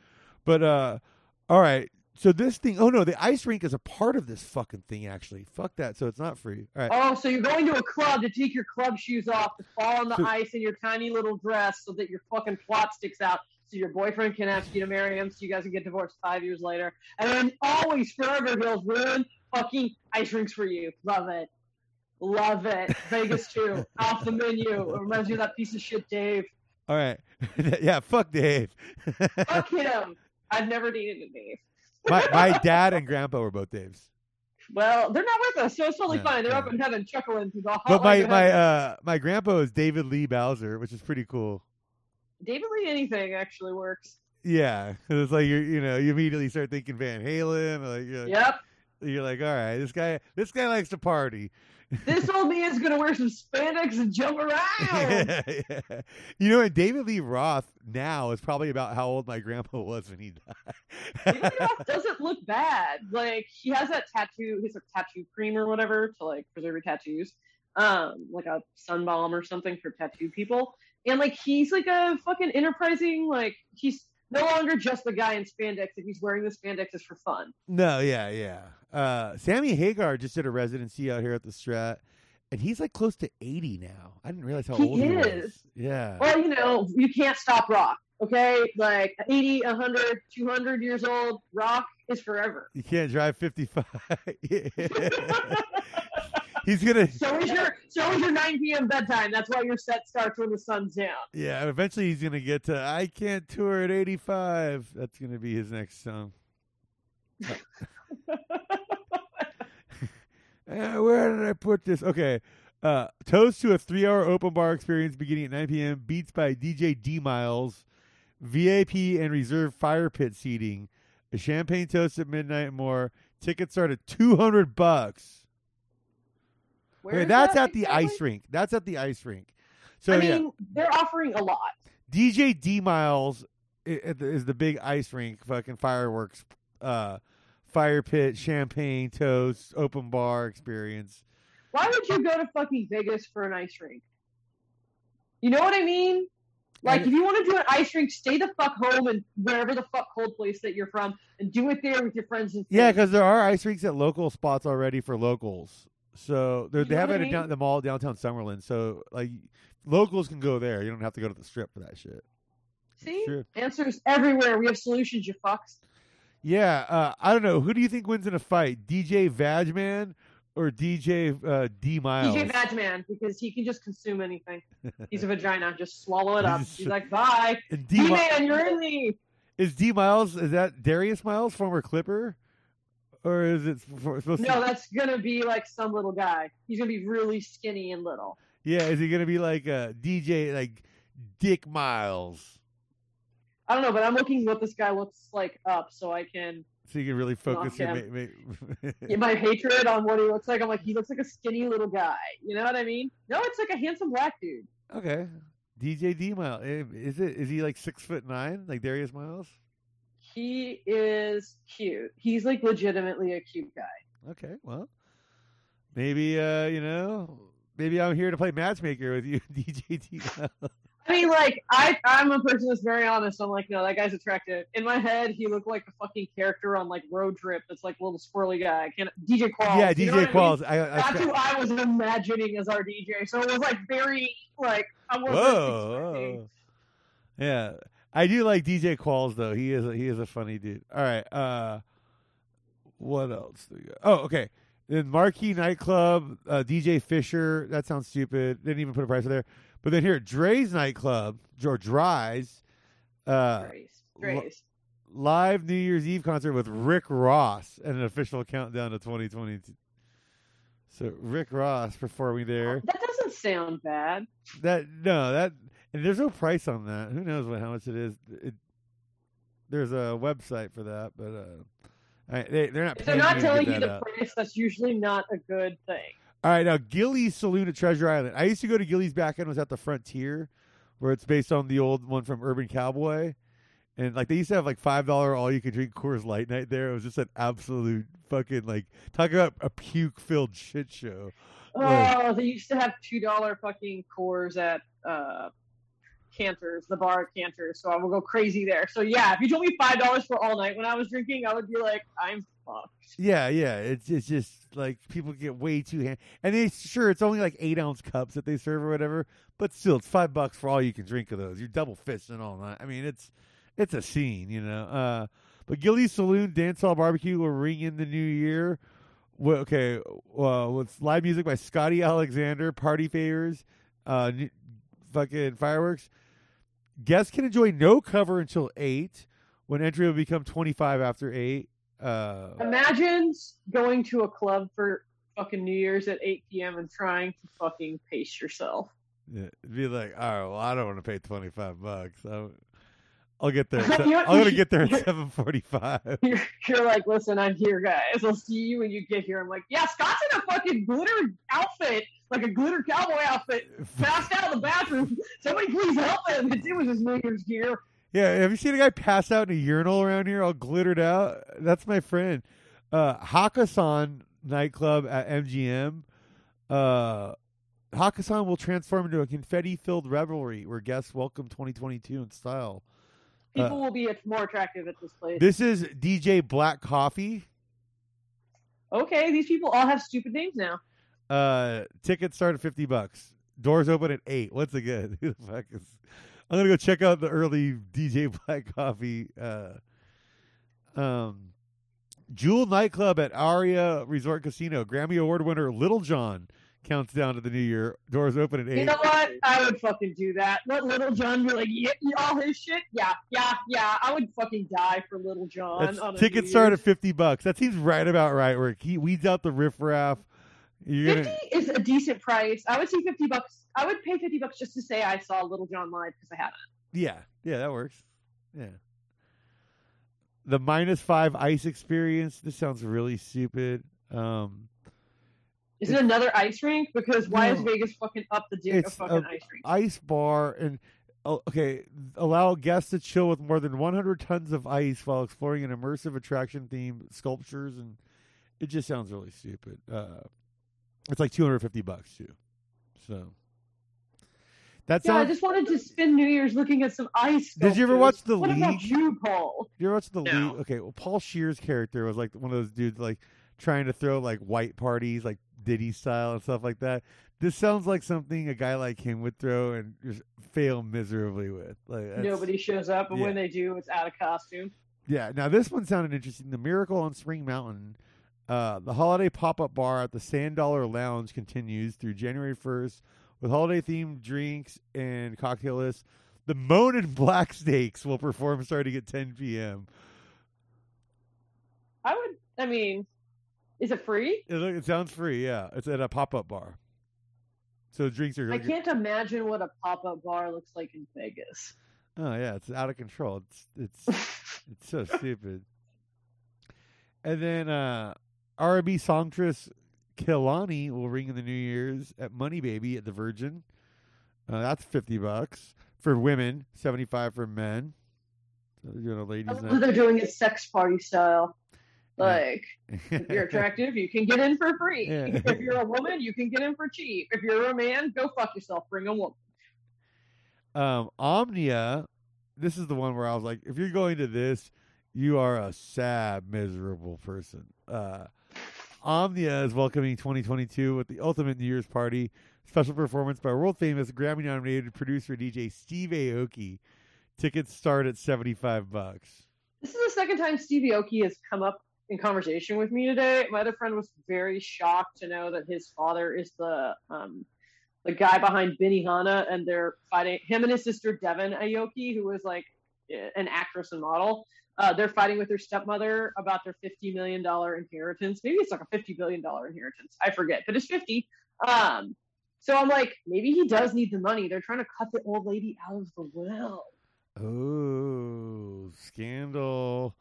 But uh, all right. So this thing, oh no, the ice rink is a part of this fucking thing. Actually, fuck that. So it's not free. All right. Oh, so you're going to a club to take your club shoes off, to fall on the So- ice in your tiny little dress so that your fucking plot sticks out so your boyfriend can ask you to marry him so you guys can get divorced five years later. And then always forever he'll ruin fucking ice rinks for you. Love it. Love it. Vegas too. Off the menu. It reminds me of that piece of shit Dave. All right. yeah. Fuck Dave. Fuck him. I've never dated a Dave. my my dad and grandpa were both Daves. Well, they're not with us, so it's totally fine. They're up in heaven chuckling through the But my my uh my grandpa is David Lee Bowser, which is pretty cool. David Lee anything actually works. Yeah, it's like you you know you immediately start thinking Van Halen, like you're, Yep. you're like, all right, this guy this guy likes to party. this old man's gonna wear some spandex and jump around. yeah, yeah. You know, and David Lee Roth now is probably about how old my grandpa was when he David died. Roth doesn't look bad. Like he has that tattoo, his tattoo cream or whatever to like preserve your tattoos, um, like a sun balm or something for tattoo people. And like he's like a fucking enterprising, like he's no longer just the guy in spandex. If he's wearing the spandex, it's for fun. no, yeah, yeah. Uh, Sammy Hagar just did a residency out here at the Strat, and he's like close to eighty now. I didn't realize how He old he is. Yeah. Well, you know, you can't stop rock. Okay, like 80, 100, 200 years old, rock is forever. You can't drive 55. He's gonna, So is your so is your 9 p.m. bedtime. That's why your set starts when the sun's down. yeah. Eventually, he's gonna get to "I Can't Tour at 85." That's gonna be his next song. Uh, where did I put this? Okay. Uh, toast to a three-hour open bar experience beginning at 9 p.m. Beats by DJ D Miles, VIP and reserved fire pit seating, a champagne toast at midnight, and more. Tickets start at 200 bucks. Where that's that at the ice rink. That's at the ice rink. So I yeah, they're offering a lot. DJ D Miles is the big ice rink, fucking fireworks, uh, fire pit, champagne toast, open bar experience. Why would you go to fucking Vegas for an ice rink? You know what I mean? Like, if you want to do an ice rink, stay the fuck home and wherever the fuck cold place that you're from, and do it there with your friends and Yeah, because there are ice rinks at local spots already for locals. So know have it I at down, the mall downtown Summerlin. So like locals can go there. You don't have to go to the strip for that shit. see answers everywhere. We have solutions, you fucks. Yeah, uh, I don't know. Who do you think wins in a fight, DJ Vagman or DJ uh, D Miles? DJ Badgeman because he can just consume anything. He's a vagina. Just swallow it up. He's- like, bye. D D-Man, you're in me. is D Miles is that Darius Miles, former Clipper, or is it supposed No, to? that's gonna be like some little guy. He's gonna be really skinny and little. Yeah, is he gonna be like uh, a DJ like Dick Miles? I don't know, but I'm looking what this guy looks like up so I can So you can really focus your. Ma- ma- my hatred on what he looks like. I'm like, he looks like a skinny little guy. You know what I mean? No, it's like a handsome black dude. okay, DJ D Miles. Is it? Is he like six foot nine, like Darius Miles? He is cute. He's like legitimately a cute guy. Okay, well, maybe uh, you know, maybe I'm here to play matchmaker with you, DJ. I mean, like, I I'm a person that's very honest. I'm like, no, that guy's attractive. In my head, he looked like a fucking character on like Road Trip. That's like a little squirrely guy. I can't. DJ Qualls. yeah, you know DJ what I mean? Qualls. I, I, That's who I was imagining as our DJ. So it was like very like I wasn't whoa. Yeah, I do like DJ Qualls though. He is a, he is a funny dude. All right, uh, what else? Do we got? Oh, okay. Then Marquee Nightclub, uh, DJ Fisher. That sounds stupid. Didn't even put a price there. But then here, Drai's Nightclub, or Dry's, uh. Grace. live New Year's Eve concert with Rick Ross and an official countdown to 2022. So Rick Ross performing there. That doesn't sound bad. That no, that and there's no price on that. Who knows what how much it is? It, there's a website for that, but uh, I, they they're not. If they're not telling you the price, that's usually not a good thing. All right, now Gilly's Saloon at Treasure Island. I used to go to Gilly's back end was at the Frontier, where it's based on the old one from Urban Cowboy, and like they used to have like five dollar all you could drink Coors Light night there. It was just an absolute fucking like talk about a puke filled shit show. Right. Oh, they used to have two dollar fucking Coors at uh Cantors, the bar at Cantors, so I will go crazy there. So yeah, if you told me five dollars for all night when I was drinking, I would be like, I'm fucked. Yeah, yeah. It's it's just like people get way too hand, and they sure it's only like eight ounce cups that they serve or whatever, but still it's five bucks for all you can drink of those. You're double fisting all night. I mean, it's it's a scene, you know. Uh, but Gilly's Saloon Dance Hall Barbecue will ring in the new year. Well, okay, uh, with live music by Scotty Alexander, party favors, uh, n- fucking fireworks. Guests can enjoy no cover until eight. When entry will become twenty five after eight. Uh, Imagine going to a club for fucking New Year's at eight PM and trying to fucking pace yourself. Yeah, be like, all right, well, I don't want to pay twenty five bucks. I'll, I'll get there. I'm gonna get there at seven forty five. You're, you're like, listen, I'm here, guys. I'll see you when you get here. I'm like, yeah, Scott's in a fucking glitter outfit, like a glitter cowboy outfit, passed out in the bathroom. Somebody please help him. It was his New Year's gear. Yeah, have you seen a guy pass out in a urinal around here, all glittered out? That's my friend. Uh, Hakkasan nightclub at MGM. Uh, Hakkasan will transform into a confetti-filled revelry where guests welcome 2022 in style. People will be more attractive at this place. This is DJ Black Coffee. okay, these people all have stupid names now. Uh, tickets start at fifty bucks. Doors open at eight. What's it good? Who the fuck is? I'm gonna go check out the early DJ Black Coffee. Uh, um, Jewel nightclub at Aria Resort Casino. Grammy Award winner Lil Jon counts down to the new year. Doors open at eight. You know what? I would fucking do that. Let Lil Jon be like, yeah, all his shit. Yeah, yeah, yeah. I would fucking die for Lil Jon. That's- on a tickets start at fifty bucks. That seems right about right. Where he weeds out the riffraff. You're Fifty gonna, is a decent price. I would say fifty bucks. I would pay fifty bucks just to say I saw Lil Jon live because I haven't. Yeah, yeah, that works. Yeah. The minus five ice experience. This sounds really stupid. Um, Is it another ice rink? Because why is Vegas fucking up the It's of fucking ice rink? ice bar and oh, okay, allow guests to chill with more than 100 tons of ice while exploring an immersive attraction themed sculptures and it just sounds really stupid. Uh, it's like 250 bucks too. So that Yeah, I just wanted to spend New Year's looking at some ice. Did you ever watch The What about you, Paul? you ever watch the No. league? Okay, well, Paul Scheer's character was like one of those dudes like trying to throw like white parties, like Diddy style and stuff like that. This sounds like something a guy like him would throw and just fail miserably with. Like Nobody shows up, and yeah. when they do, it's out of costume. Yeah, now this one sounded interesting. The Miracle on Spring Mountain. Uh, the holiday pop up bar at the Sand Dollar Lounge continues through January 1st with holiday themed drinks and cocktail lists. The Moan and Black Snakes will perform starting at 10 p.m. I would. I mean, is it free? It, it sounds free, yeah. It's at a pop up bar. So drinks are. I can't imagine what a pop up bar looks like in Vegas. Oh yeah, it's out of control. It's it's it's so stupid. And then uh R&B songstress Kehlani will ring in the New Year's at Money Baby at the Virgin. Uh, that's fifty bucks for women, seventy five for men. So they're doing a I ladies' they're doing it sex party style. Like, if you're attractive, you can get in for free. Yeah. If you're a woman, you can get in for cheap. If you're a man, go fuck yourself. Bring a woman. um, Omnia. This is the one where I was like, if you're going to this, you are a sad, miserable person. Uh, Omnia is welcoming 2022 with the ultimate New Year's party. Special performance by world famous Grammy nominated producer DJ Steve Aoki. Tickets start at 75 bucks. This is the second time Steve Aoki has come up in conversation with me today. My other friend was very shocked to know that his father is the um, the guy behind Benihana, and they're fighting him and his sister Devon Aoki, who was like eh, an actress and model. Uh, they're fighting with their stepmother about their fifty million dollar inheritance. Maybe it's like a fifty billion dollar inheritance. I forget, but it's fifty. Um, so I'm like, maybe he does need the money. They're trying to cut the old lady out of the will. Oh, scandal.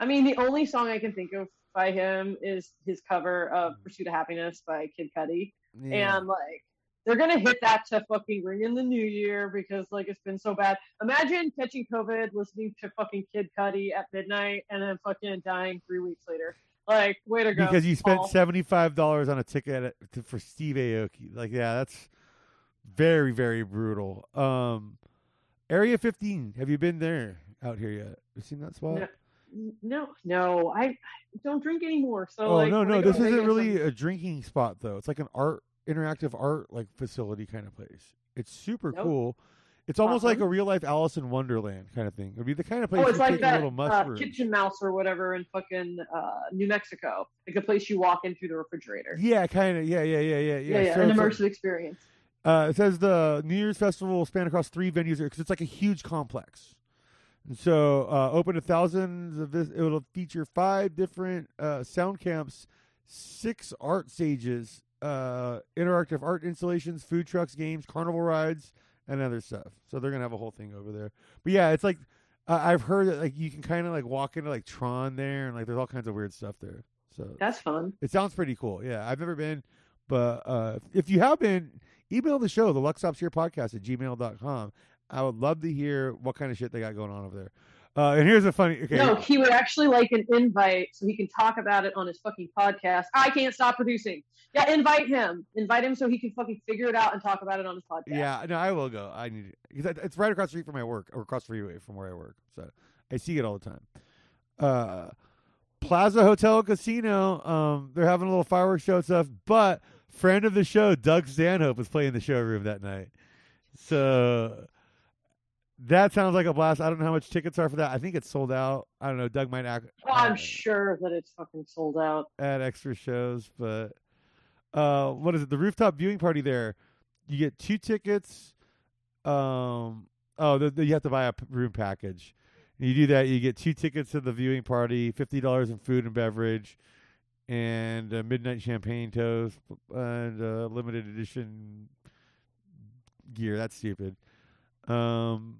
I mean, the only song I can think of by him is his cover of "Pursuit of Happiness" by Kid Cudi, Yeah. and like they're gonna hit that to fucking ring in the new year because like it's been so bad. Imagine catching COVID, listening to fucking Kid Cudi at midnight, and then fucking dying three weeks later. Like, way to go! because you spent seventy five dollars on a ticket to, for Steve Aoki. Like, yeah, that's very very brutal. Um, Area fifteen. Have you been there out here yet? You seen that spot? No. No, no, I don't drink anymore. So oh like, no no, this isn't really a drinking spot though. It's like an art interactive art like facility kind of place. It's super Nope. cool. It's almost like a real life Alice in Wonderland kind of thing. It would be the kind of place Oh, it's like a that little uh, kitchen mouse or whatever in fucking uh, New Mexico, like the place you walk in through the refrigerator. yeah, kind of. Yeah, yeah, yeah, yeah, yeah. Yeah, yeah, So an it's like- immersive experience. Uh, it says the New Year's festival will span across three venues because it's like a huge complex. And so, uh, open to thousands of this. It will feature five different uh, sound camps, six art stages, uh, interactive art installations, food trucks, games, carnival rides, and other stuff. So they're gonna have a whole thing over there. But yeah, it's like uh, I've heard that like you can kind of like walk into like Tron there, and like there's all kinds of weird stuff there. So That's fun. it sounds pretty cool. Yeah, I've never been, but uh, if you have been, email the show, the Luck Stops Here podcast at gmail.com. I would love to hear what kind of shit they got going on over there. Uh, and here's a funny. Okay, No, he would actually like an invite so he can talk about it on his fucking podcast. I can't stop producing. Yeah, invite him. Invite him so he can fucking figure it out and talk about it on his podcast. yeah, no, I will go. I need because it's right across the street from my work, or across the freeway from where I work, so I see it all the time. Uh, Plaza Hotel Casino. Um, they're having a little fireworks show and stuff, but friend of the show, Doug Stanhope, is playing the showroom that night. So that sounds like a blast. I don't know how much tickets are for that. I think it's sold out. I don't know. Doug might act, Oh, I'm uh, sure that it's fucking sold out. At extra shows, but uh, what is it? The rooftop viewing party there. You get two tickets. Um, oh, the, the, you have to buy a room package. And you do that, you get two tickets to the viewing party, fifty dollars in food and beverage, and a midnight champagne toast, and uh, limited edition gear. That's stupid. Um,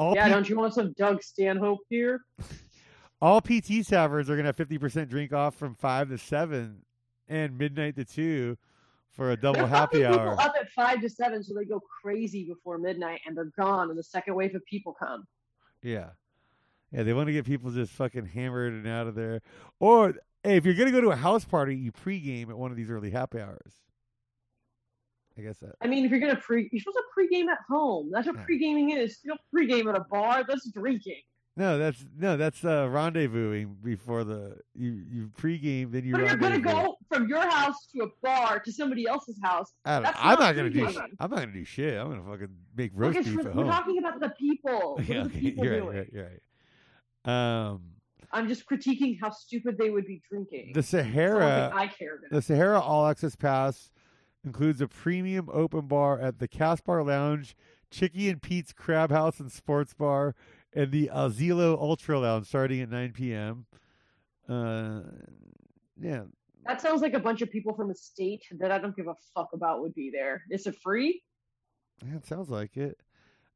all yeah, P- don't you want some Doug Stanhope here? all PT taverns are gonna have fifty percent drink off from five to seven and midnight to two for a double happy hour. people up at five to seven, so they go crazy before midnight, and they're gone, and the second wave of people come. Yeah. Yeah, they want to get people just fucking hammered and out of there. Or hey, if you're gonna go to a house party, you pregame at one of these early happy hours. I guess that. I mean, if you're gonna pre, you're supposed to pregame at home. That's what Yeah. pre-gaming is. You don't pregame at a bar. That's drinking. No, that's no, that's uh, rendezvousing before the you you pregame, then you. But you're gonna go from your house to a bar to somebody else's house. I I'm not not gonna do. I'm not gonna do shit. I'm gonna fucking make roast it's, beef we're at home. talking about the people. Yeah, are the people you're right, you're right. You're right. Um, I'm just critiquing how stupid they would be drinking. the Sahara. I care about. The Sahara All Access Pass includes a premium open bar at the Casbar Lounge, Chicky and Pete's Crab House and Sports Bar, and the Azilo Ultra Lounge starting at 9 p.m. Uh, yeah, That sounds like a bunch of people from a state that I don't give a fuck about would be there. Is it free? yeah, it sounds like it.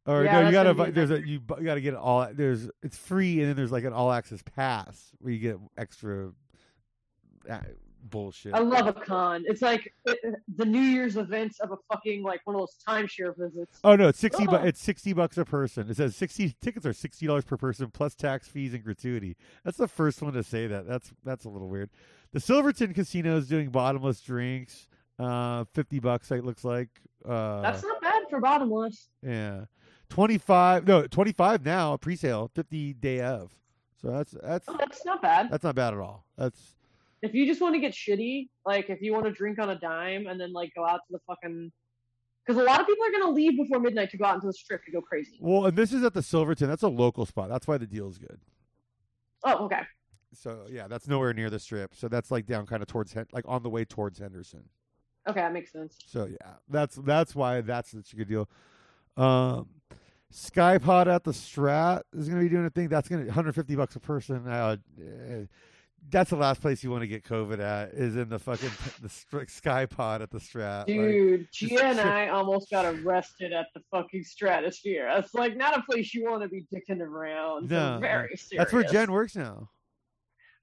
Or Yeah, no, you gotta there's a you, you gotta get it all. There's it's free, and then there's like an all access pass where you get extra uh, bullshit. I love a con. It's like the New Year's events of a fucking like one of those timeshare visits. Oh no, it's sixty. Bu- it's sixty bucks a person. It says sixty tickets are sixty dollars per person plus tax fees and gratuity. That's the first one to say that. That's that's a little weird. The Silverton Casino is doing bottomless drinks. Uh, fifty bucks. It looks like. Uh, That's not bad for bottomless. yeah. Twenty five. No, twenty five now. Pre sale. Fifty day of. So that's that's Oh, that's not bad. that's not bad at all. That's If you just want to get shitty, like if you want to drink on a dime and then like go out to the fucking, because a lot of people are gonna leave before midnight to go out into the strip to go crazy. well, and this is at the Silverton. That's a local spot. That's why the deal's good. Oh, okay. So yeah, that's nowhere near the strip. So that's like down kind of towards like on the way towards Henderson. Okay, that makes sense. So yeah, that's that's why that's such a good deal. Um, Skypod at the Strat is going to be doing a thing. That's going to 150 bucks a person. Uh, eh, that's the last place you want to get COVID at is in the fucking the stri- Skypod at the Strat. Dude, just Gia and I almost got arrested at the fucking stratosphere. That's like not a place you want to be dicking around. No, very serious. that's where Jen works now.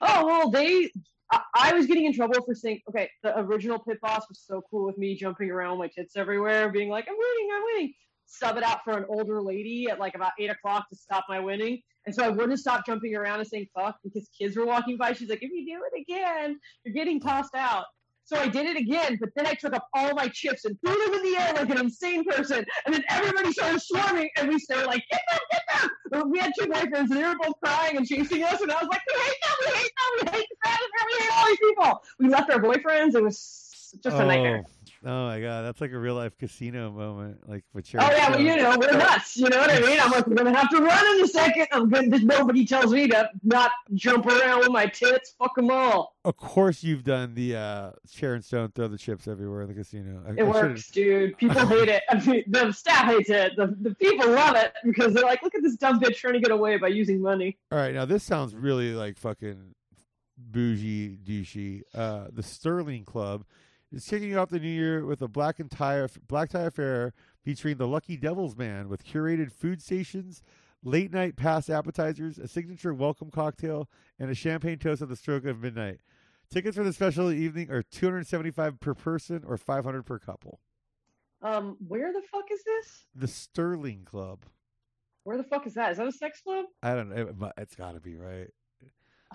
Oh well, they. I, I was getting in trouble for saying, okay, the original pit boss was so cool with me jumping around with my tits everywhere, being like, I'm winning, I'm winning. Sub it out for an older lady at like about eight o'clock to stop my winning. And so I wouldn't stop jumping around and saying fuck because kids were walking by. She's like, if you do it again, you're getting tossed out. So I did it again, but then I took up all my chips and threw them in the air like an insane person. And then everybody started swarming, and we started like, get them, get them. We had two boyfriends, and they were both crying and chasing us. And I was like, we hate them, we hate them, we hate the stratosphere, we hate all these people. We left our boyfriends. It was just a oh. nightmare. Oh my god, that's like a real life casino moment, like with Oh yeah, well you know we're nuts. You know what I mean? I'm like, we're gonna have to run in a second. I'm good. Nobody tells me to not jump around with my tits. Fuck them all. Of course, you've done the uh, Sharon Stone throw the chips everywhere in the casino. I, It I works, dude. People hate it. I mean, the staff hates it. The, the people love it because they're like, look at this dumb bitch trying to get away by using money. All right, now this sounds really like fucking bougie, douchey. Uh, the Sterling Club is kicking off the new year with a black and tie black tie affair featuring the Lucky Devils Man with curated food stations, late night pass appetizers, a signature welcome cocktail, and a champagne toast at the stroke of midnight. Tickets for the special evening are 275 per person or 500 per couple. Um, where the fuck is this? The Sterling Club. Where the fuck is that? Is that a sex club? I don't know. It, it's got to be right.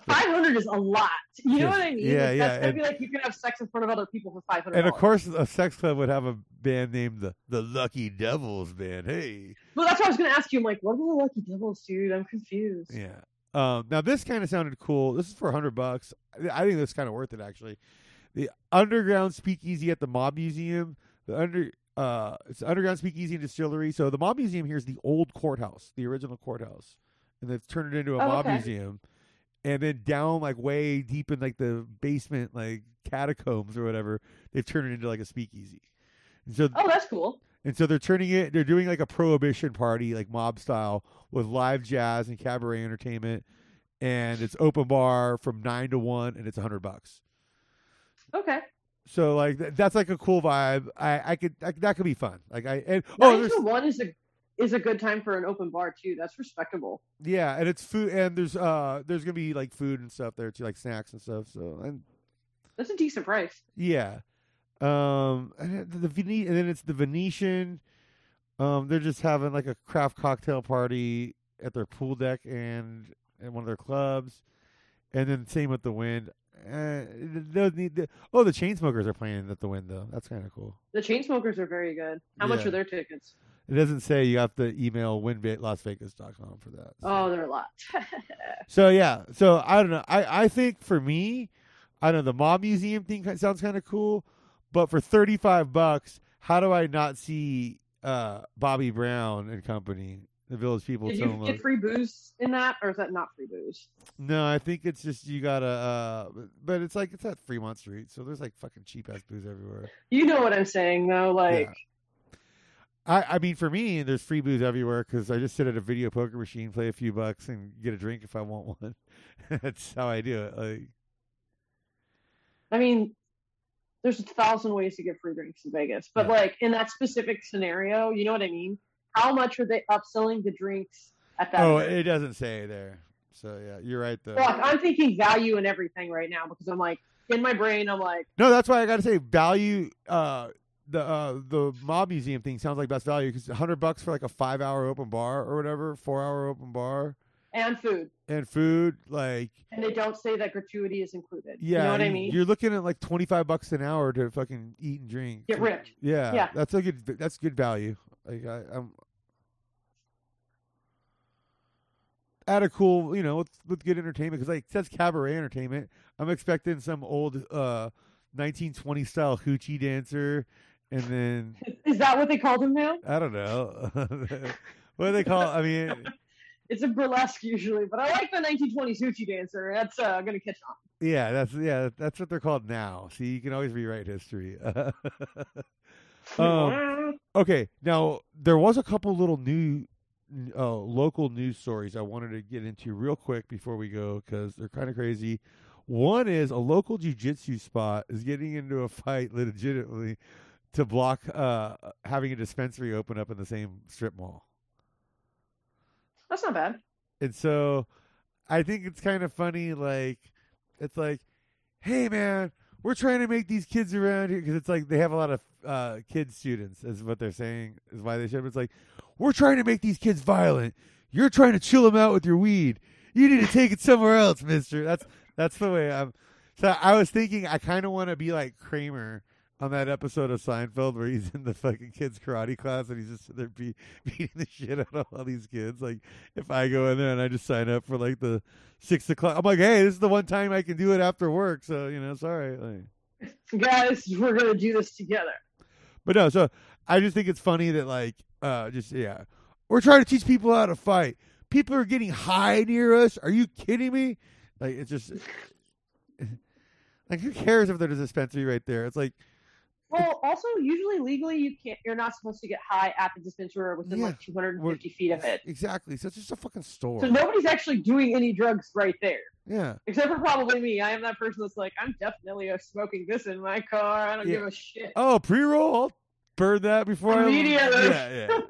Five hundred is a lot. You know what I mean? Yeah, Like, yeah, That's gonna and- be like you can have sex in front of other people for five hundred. And of course, a sex club would have a band named the the Lucky Devils Band. Hey, Well, that's what I was gonna ask you. I'm like, what are the Lucky Devils, dude? I'm confused. yeah. Um, now this kind of sounded cool. This is for hundred bucks. I I think that's kind of worth it actually. The underground speakeasy at the Mob Museum. The under uh, it's underground speakeasy and distillery. So the Mob Museum here is the old courthouse, the original courthouse, and they've turned it into a Oh, mob okay. museum. And then down like way deep in like the basement, like catacombs or whatever, they've turned it into like a speakeasy. And so Oh, that's cool. And so they're turning it, they're doing like a prohibition party, like mob style, with live jazz and cabaret entertainment. And it's open bar from nine to one, and it's a hundred bucks. Okay. So like that's like a cool vibe. I I could I, that could be fun. Like I and oh, Nine oh there's to one is a is a good time for an open bar too. That's respectable. yeah, and it's food and there's uh there's gonna be like food and stuff there too, like snacks and stuff. So and That's a decent price. Yeah. Um, and the, Vene- and then it's the Venetian. Um, they're just having like a craft cocktail party at their pool deck and at one of their clubs, and then same with the Wynn. Uh, those need the, oh, the Chainsmokers are playing at the Wynn though. That's kind of cool. The Chainsmokers are very good. How much are their tickets? It doesn't say you have to email wynnlasvegas.com for that. so. Oh, they're a lot. So yeah, so I don't know. I I think for me, I don't know. The mob museum thing sounds kind of cool, but for thirty five bucks, how do I not see uh Bobby Brown and company, the Village People? Did you get free booze in that, or is that not free booze? no, I think it's just you gotta. uh But it's like it's at Fremont Street, so there's like fucking cheap ass booze everywhere. You know what I'm saying, though. Like, I I mean, for me, there's free booze everywhere because I just sit at a video poker machine, play a few bucks, and get a drink if I want one. That's how I do it. Like. I mean, there's a thousand ways to get free drinks in Vegas, but Yeah. like in that specific scenario, you know what I mean? How much are they upselling the drinks at that? Oh, event? it doesn't say there. So yeah, you're right though. Like, I'm thinking value and everything right now because I'm like in my brain, I'm like, No, that's why I got to say value. Uh, the uh, the mob museum thing sounds like best value because hundred bucks for like a five hour open bar or whatever, four hour open bar and food, and food. Like and they don't say that gratuity is included. yeah, you know what I mean? You're looking at like twenty five bucks an hour to fucking eat and drink. Get ripped. Yeah, Yeah. that's a good. That's good value. Like I, I'm. At a cool, you know, with, with good entertainment because like it says cabaret entertainment. I'm expecting some old uh 1920 style hoochie dancer, and then Is that what they called him now? I don't know what do they call. I mean, It's a burlesque usually, but I like the 1920s hoochie dancer. That's uh, gonna catch on. yeah, that's yeah, that's what they're called now. See, you can always rewrite history. Um, Okay, now there was a couple little new, uh, local news stories I wanted to get into real quick before we go because they're kind of crazy. One is a local jujitsu spot is getting into a fight legitimately to block uh, having a dispensary open up in the same strip mall. That's not bad. And so I think it's kind of funny. Like, it's like, hey, man, we're trying to make these kids around here because it's like they have a lot of uh, kid students, is what they're saying, is why they should. But it's like, we're trying to make these kids violent. You're trying to chill them out with your weed. You need to take it somewhere else, mister. That's that's the way I'm. So I was thinking, I kind of want to be like Kramer on that episode of Seinfeld where he's in the fucking kids karate class and he's just there be, beating the shit out of all these kids. Like if I go in there and I just sign up for like the six o'clock, I'm like, hey, this is the one time I can do it after work. So you know, sorry. Like, Guys, we're gonna do this together. but no, so I just think it's funny that like, uh, just yeah, we're trying to teach people how to fight. People are getting high near us. Are you kidding me? Like it's just. Like who cares if there's a dispensary right there? It's like Well, also usually legally you can't. You're not supposed to get high at the dispensary or within Yeah. like 250 feet of it. exactly. So it's just a fucking store. So nobody's actually doing any drugs right there, yeah. except for probably me. I am that person that's like, I'm definitely smoking this in my car. I don't Yeah. give a shit. Oh, pre roll. I'll burn that before I. Immediately. Yeah, yeah.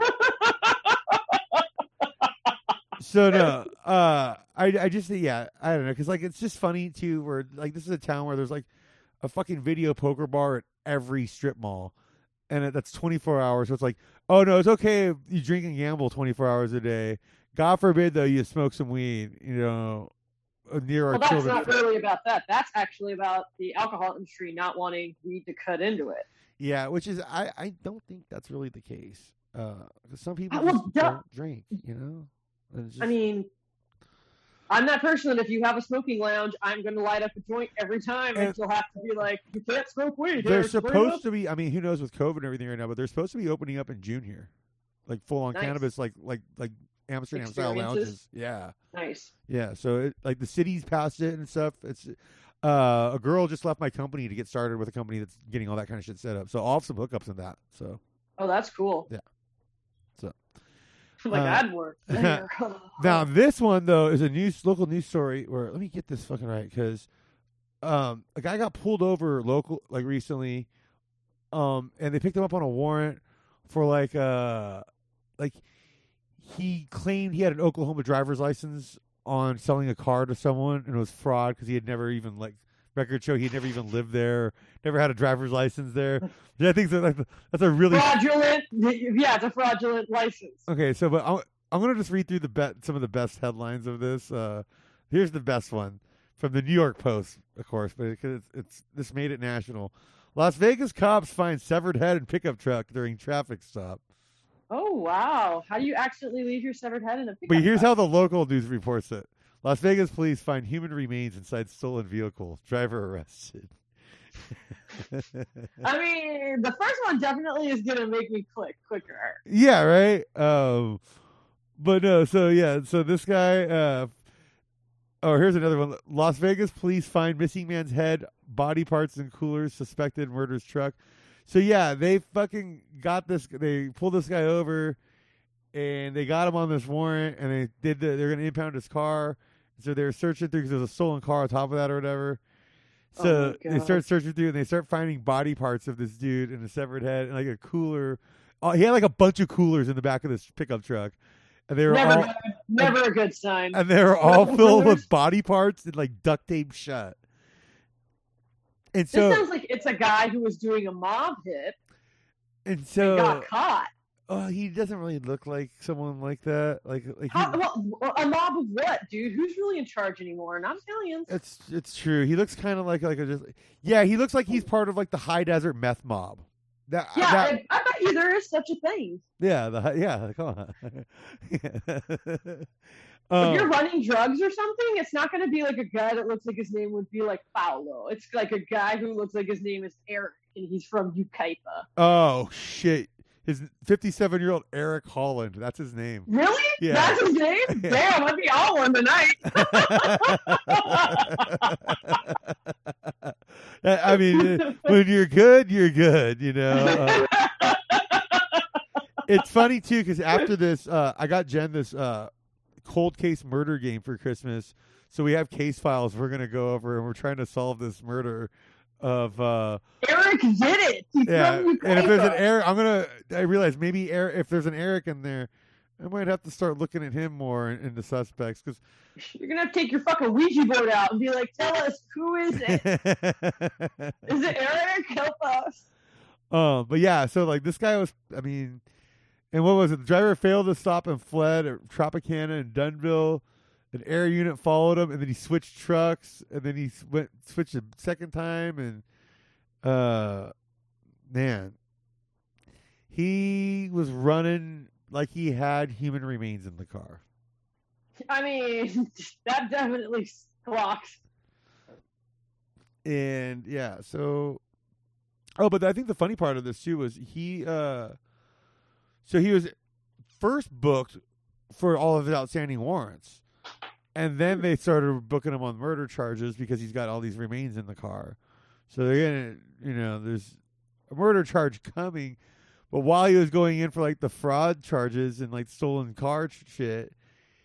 so no, uh, I I just yeah I don't know because like it's just funny too where like this is a town where there's like a fucking video poker bar at every strip mall, and it, that's 24 hours. So it's like oh no, it's okay if you drink and gamble 24 hours a day. God forbid though you smoke some weed, you know, uh, near our Well, that's children. not really about that. That's actually about the alcohol industry not wanting weed to cut into it. Yeah, which is I I don't think that's really the case. Uh, some people Uh, well, just don't drink, you know. It's I mean, I'm that person that if you have a smoking lounge, I'm going to light up a joint every time, and, And- you'll have to be like, you can't smoke weed. they're supposed to be. I mean, who knows with COVID and everything right now? But they're supposed to be opening up in June here, like full on Nice. cannabis, like like like Amsterdam style lounges. Yeah, Nice. yeah. So it, like the city's passed it and stuff. It's uh, a girl just left my company to get started with a company that's getting all that kind of shit set up. So I'll have some hookups in that. So Oh, that's cool. Yeah. Like, uh, I'd work. there. Now this one though is a news local news story where let me get this fucking right because um a guy got pulled over local like recently um and they picked him up on a warrant for like uh like he claimed he had an Oklahoma driver's license on selling a car to someone and it was fraud because he had never even like records show he never even lived there, never had a driver's license there. Yeah, I think so, like, that's a really fraudulent. Yeah, it's a fraudulent license. okay. So, but I'm, I'm gonna just read through the be- some of the best headlines of this. Uh, here's the best one from the New York Post, of course, but because it's, it's this made it national. Las Vegas cops find severed head in pickup truck during traffic stop. Oh wow! How do you accidentally leave your severed head in a pickup? But here's truck? how the local news reports it. Las Vegas police find human remains inside stolen vehicle. Driver arrested. I mean, the first one definitely is gonna make me click quicker. yeah, right. Um, but no. So yeah. So this guy. Uh, oh, here's another one. Las Vegas police find missing man's head, body parts, and coolers. Suspected murders truck. So yeah, they fucking got this. They pulled this guy over, and they got him on this warrant, and they did. The, they're going to impound his car. So they're searching through because there's a stolen car on top of that or whatever. Oh So my they start searching through, and they start finding body parts of this dude and a severed head and like a cooler. Oh, he had like a bunch of coolers in the back of this pickup truck, and they were Never, all never a good sign. and they were all filled with body parts and like duct tape shut. And this so sounds like it's a guy who was doing a mob hit and and so got caught. Oh, he doesn't really look like someone like that. Like like he, How, well, a mob of what, dude? Who's really in charge anymore? Not Italians. it's it's true. He looks kind of like like a just yeah. He looks like he's part of like the high desert meth mob. That Yeah, that- I, I bet you there is such a thing. yeah the yeah. Come on. if um, you're running drugs or something, it's not going to be like a guy that looks like his name would be like Paolo. It's like a guy who looks like his name is Eric and he's from Yucaipa. oh shit! His fifty-seven year old Eric Holland. That's his name. Really? Yeah. That's his name? Damn, I'd be on one tonight. I mean, when you're good, you're good. You know. Uh, it's funny too because after this, uh, I got Jen this uh, cold case murder game for Christmas. So we have case files we're gonna go over, and we're trying to solve this murder of uh, Eric did it. He's yeah. And if there's an Eric, I'm gonna. I realize maybe Eric, if there's an Eric in there, I might have to start looking at him more in, in the suspects because You're to have to take your fucking Ouija board out and be like, tell us, who is it? Is it Eric? Help us. Um, but yeah, so like this guy was, I mean, and what was it? The driver failed to stop and fled at Tropicana and Dunville. An air unit followed him, and then he switched trucks, and then he went switched a second time, and uh, man, he was running like he had human remains in the car. I mean, that definitely clocks. and yeah, so oh, but I think the funny part of this too was he uh so he was first booked for all of his outstanding warrants. And then they started booking him on murder charges because he's got all these remains in the car. So they're gonna you know, there's a murder charge coming. But while he was going in for like the fraud charges and like stolen car shit,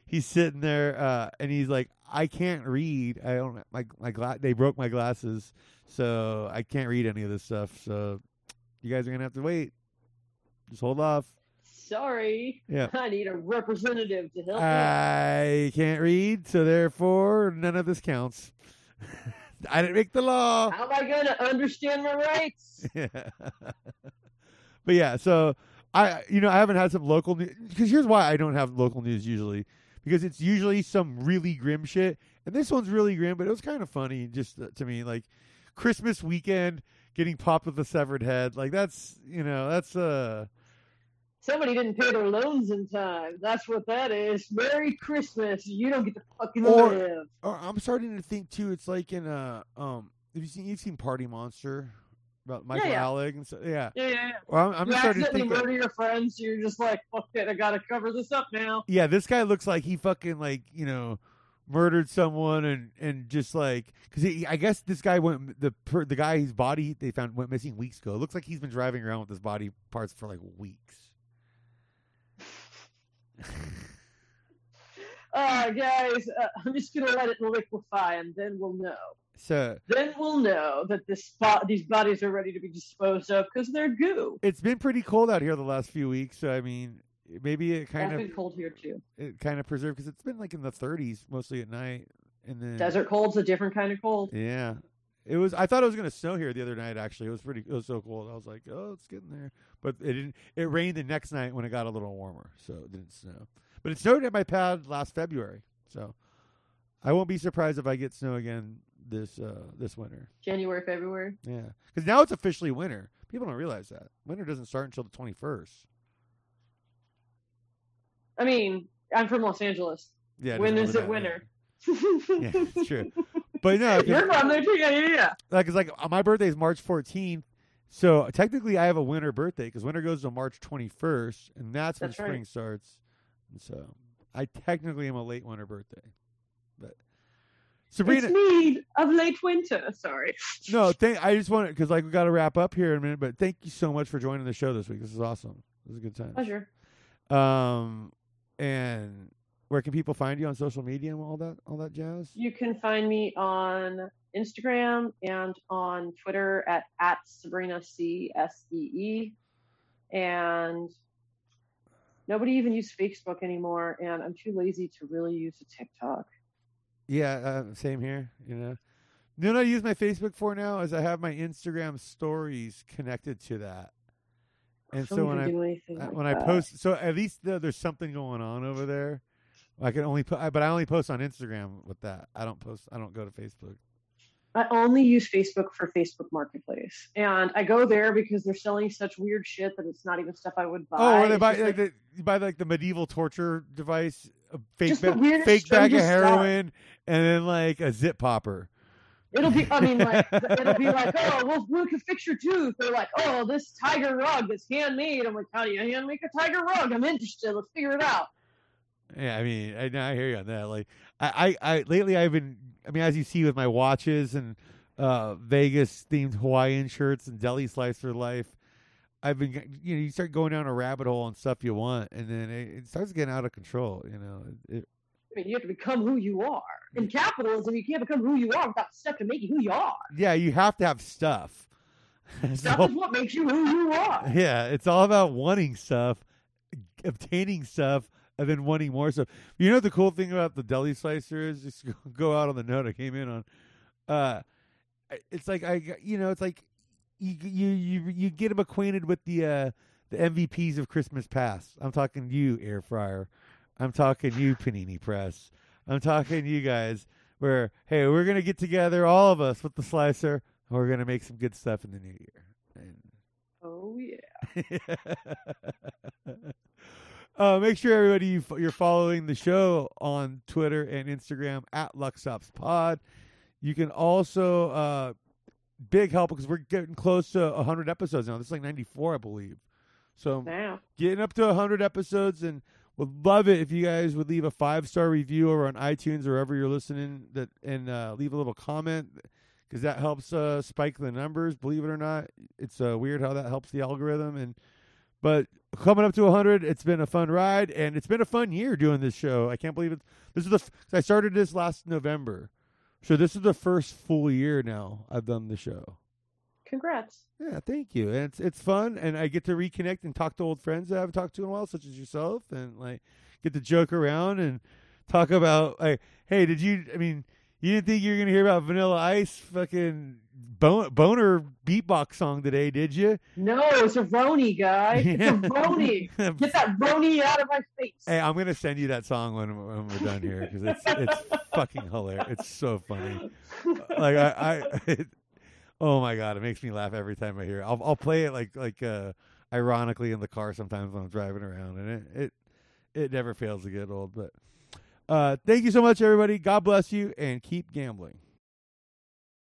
he's sitting there uh, and he's like, I can't read. I don't my my gla- They broke my glasses, so I can't read any of this stuff. So you guys are gonna have to wait. Just hold off. Sorry. Yeah. I need a representative to help me. I can't read, so therefore none of this counts. I didn't make the law. How am I going to understand my rights? yeah. but yeah, so I, you know, I haven't had some local news because here's why I don't have local news usually because it's usually some really grim shit, and this one's really grim, but it was kind of funny just to me, like Christmas weekend getting popped with a severed head, like that's you know that's uh Somebody didn't pay their loans in time. That's what that is. Merry Christmas. You don't get to fucking Or- live. or I'm starting to think too. It's like in a um. Have you seen you've seen Party Monster about Michael yeah. Alig and so yeah. Yeah, yeah, yeah. Well, I'm, I'm you just starting to think. That, murder your friends. You're just like, fuck it. I got to cover this up now. yeah, this guy looks like he fucking like you know murdered someone and and just like because I guess this guy went the per, the guy whose body they found went missing weeks ago. It looks like he's been driving around with his body parts for like weeks. Uh, guys, uh, I'm just going to let it liquefy and then we'll know. So Then we'll know that this spot, these bodies are ready to be disposed of because they're goo. it's been pretty cold out here the last few weeks. So I mean, maybe it kind It's of been cold here too. it kind of preserved because it's been like in the 30s mostly at night, and then Desert cold's a different kind of cold. Yeah, It was. I thought it was going to snow here the other night. Actually, it was pretty. It was so cold. I was like, oh, it's getting there. But it didn't. It rained the next night when it got a little warmer, so it didn't snow. But it snowed at my pad last February, so I won't be surprised if I get snow again this uh this winter. January, February. Yeah, because now it's officially winter. People don't realize that winter doesn't start until the twenty first. I mean, I'm from Los Angeles. Yeah. when is it winter? Yeah, it's true. But no, 'cause- You're from too. Yeah, yeah, yeah. like it's like uh, my birthday is March 14th, so technically I have a winter birthday because winter goes to March 21st, and that's when That's right. spring starts. And so I technically am a late winter birthday, but Sabrina. It's me of late winter. Sorry. No, thank. I just want to because like we got to wrap up here in a minute, but thank you so much for joining the show this week. This is awesome. This is a good time. Pleasure. Um, and where can people find you on social media and all that, all that jazz? You can find me on Instagram and on Twitter at, at Sabrina C S E E. And nobody even uses Facebook anymore, and I'm too lazy to really use a TikTok. Yeah, uh, same here. You know, you know what I use my Facebook for now is I have my Instagram stories connected to that, and so when I uh, like when I that. post, so at least there- there's something going on over there. I can only put, but I only post on Instagram with that. I don't post. I don't go to Facebook. I only use Facebook for Facebook Marketplace, and I go there because they're selling such weird shit that it's not even stuff I would oh, buy. Oh, they buy like, the, you buy like the medieval torture device, a fake ba- weirdest, fake bag of strangest stuff. heroin, and then like a zip popper. It'll be, I mean, like, it'll be like, oh, well, we can fix your tooth. They're like, oh, this tiger rug is handmade. I'm like, how do you hand make a tiger rug? I'm interested. Let's figure it out. Yeah, I mean, I, I hear you on that. Like, I, I, I, lately I've been, I mean, as you see with my watches and uh, Vegas themed Hawaiian shirts and deli slicer life, I've been, you know, you start going down a rabbit hole on stuff you want, and then it, it starts getting out of control. You know, it, I mean, you have to become who you are. In capitalism, you can't become who you are without stuff to make you who you are. yeah, you have to have stuff. Stuff So- is what makes you who you are. yeah, it's all about wanting stuff, obtaining stuff, and then wanting more stuff. You know the cool thing about the deli slicer is? Just go- out on the note I came in on. Uh, it's like I, you know, it's like you you you you get them acquainted with the uh the MVPs of Christmas past. I'm talking you, air fryer. I'm talking you, panini press. I'm talking you guys. Where hey, we're gonna get together, all of us, with the slicer. and We're gonna make some good stuff in the new year. And Oh, yeah. uh, make sure everybody you're following the show on Twitter and Instagram at LuxOpsPod. You can also uh, big help because we're getting close to 100 episodes now. This is like 94, I believe. So Now, getting up to 100 episodes and would love it if you guys would leave a five star review over on iTunes or wherever you're listening that and uh, leave a little comment because that helps uh, spike the numbers. Believe it or not, it's uh, weird how that helps the algorithm. And but coming up to 100, it's been a fun ride and it's been a fun year doing this show. I can't believe it. This is the f- I started this last November, so this is the first full year now I've done the show. congrats. Yeah, thank you. And it's it's fun, and I get to reconnect and talk to old friends that I haven't talked to in a while, such as yourself, and like get to joke around and talk about like, hey, did you? I mean, you didn't think you were gonna hear about Vanilla Ice fucking boner beatbox song today, did you? No, it's a Roni, guy. It's a Roni. Get that Roni out of my face. Hey, I'm gonna send you that song when, when we're done here because it's it's fucking hilarious. It's so funny. Like I, I it, oh my god, it makes me laugh every time I hear it. I'll I'll play it like like uh ironically in the car sometimes when I'm driving around, and it it it never fails to get old. But uh, thank you so much, everybody. God bless you, and keep gambling.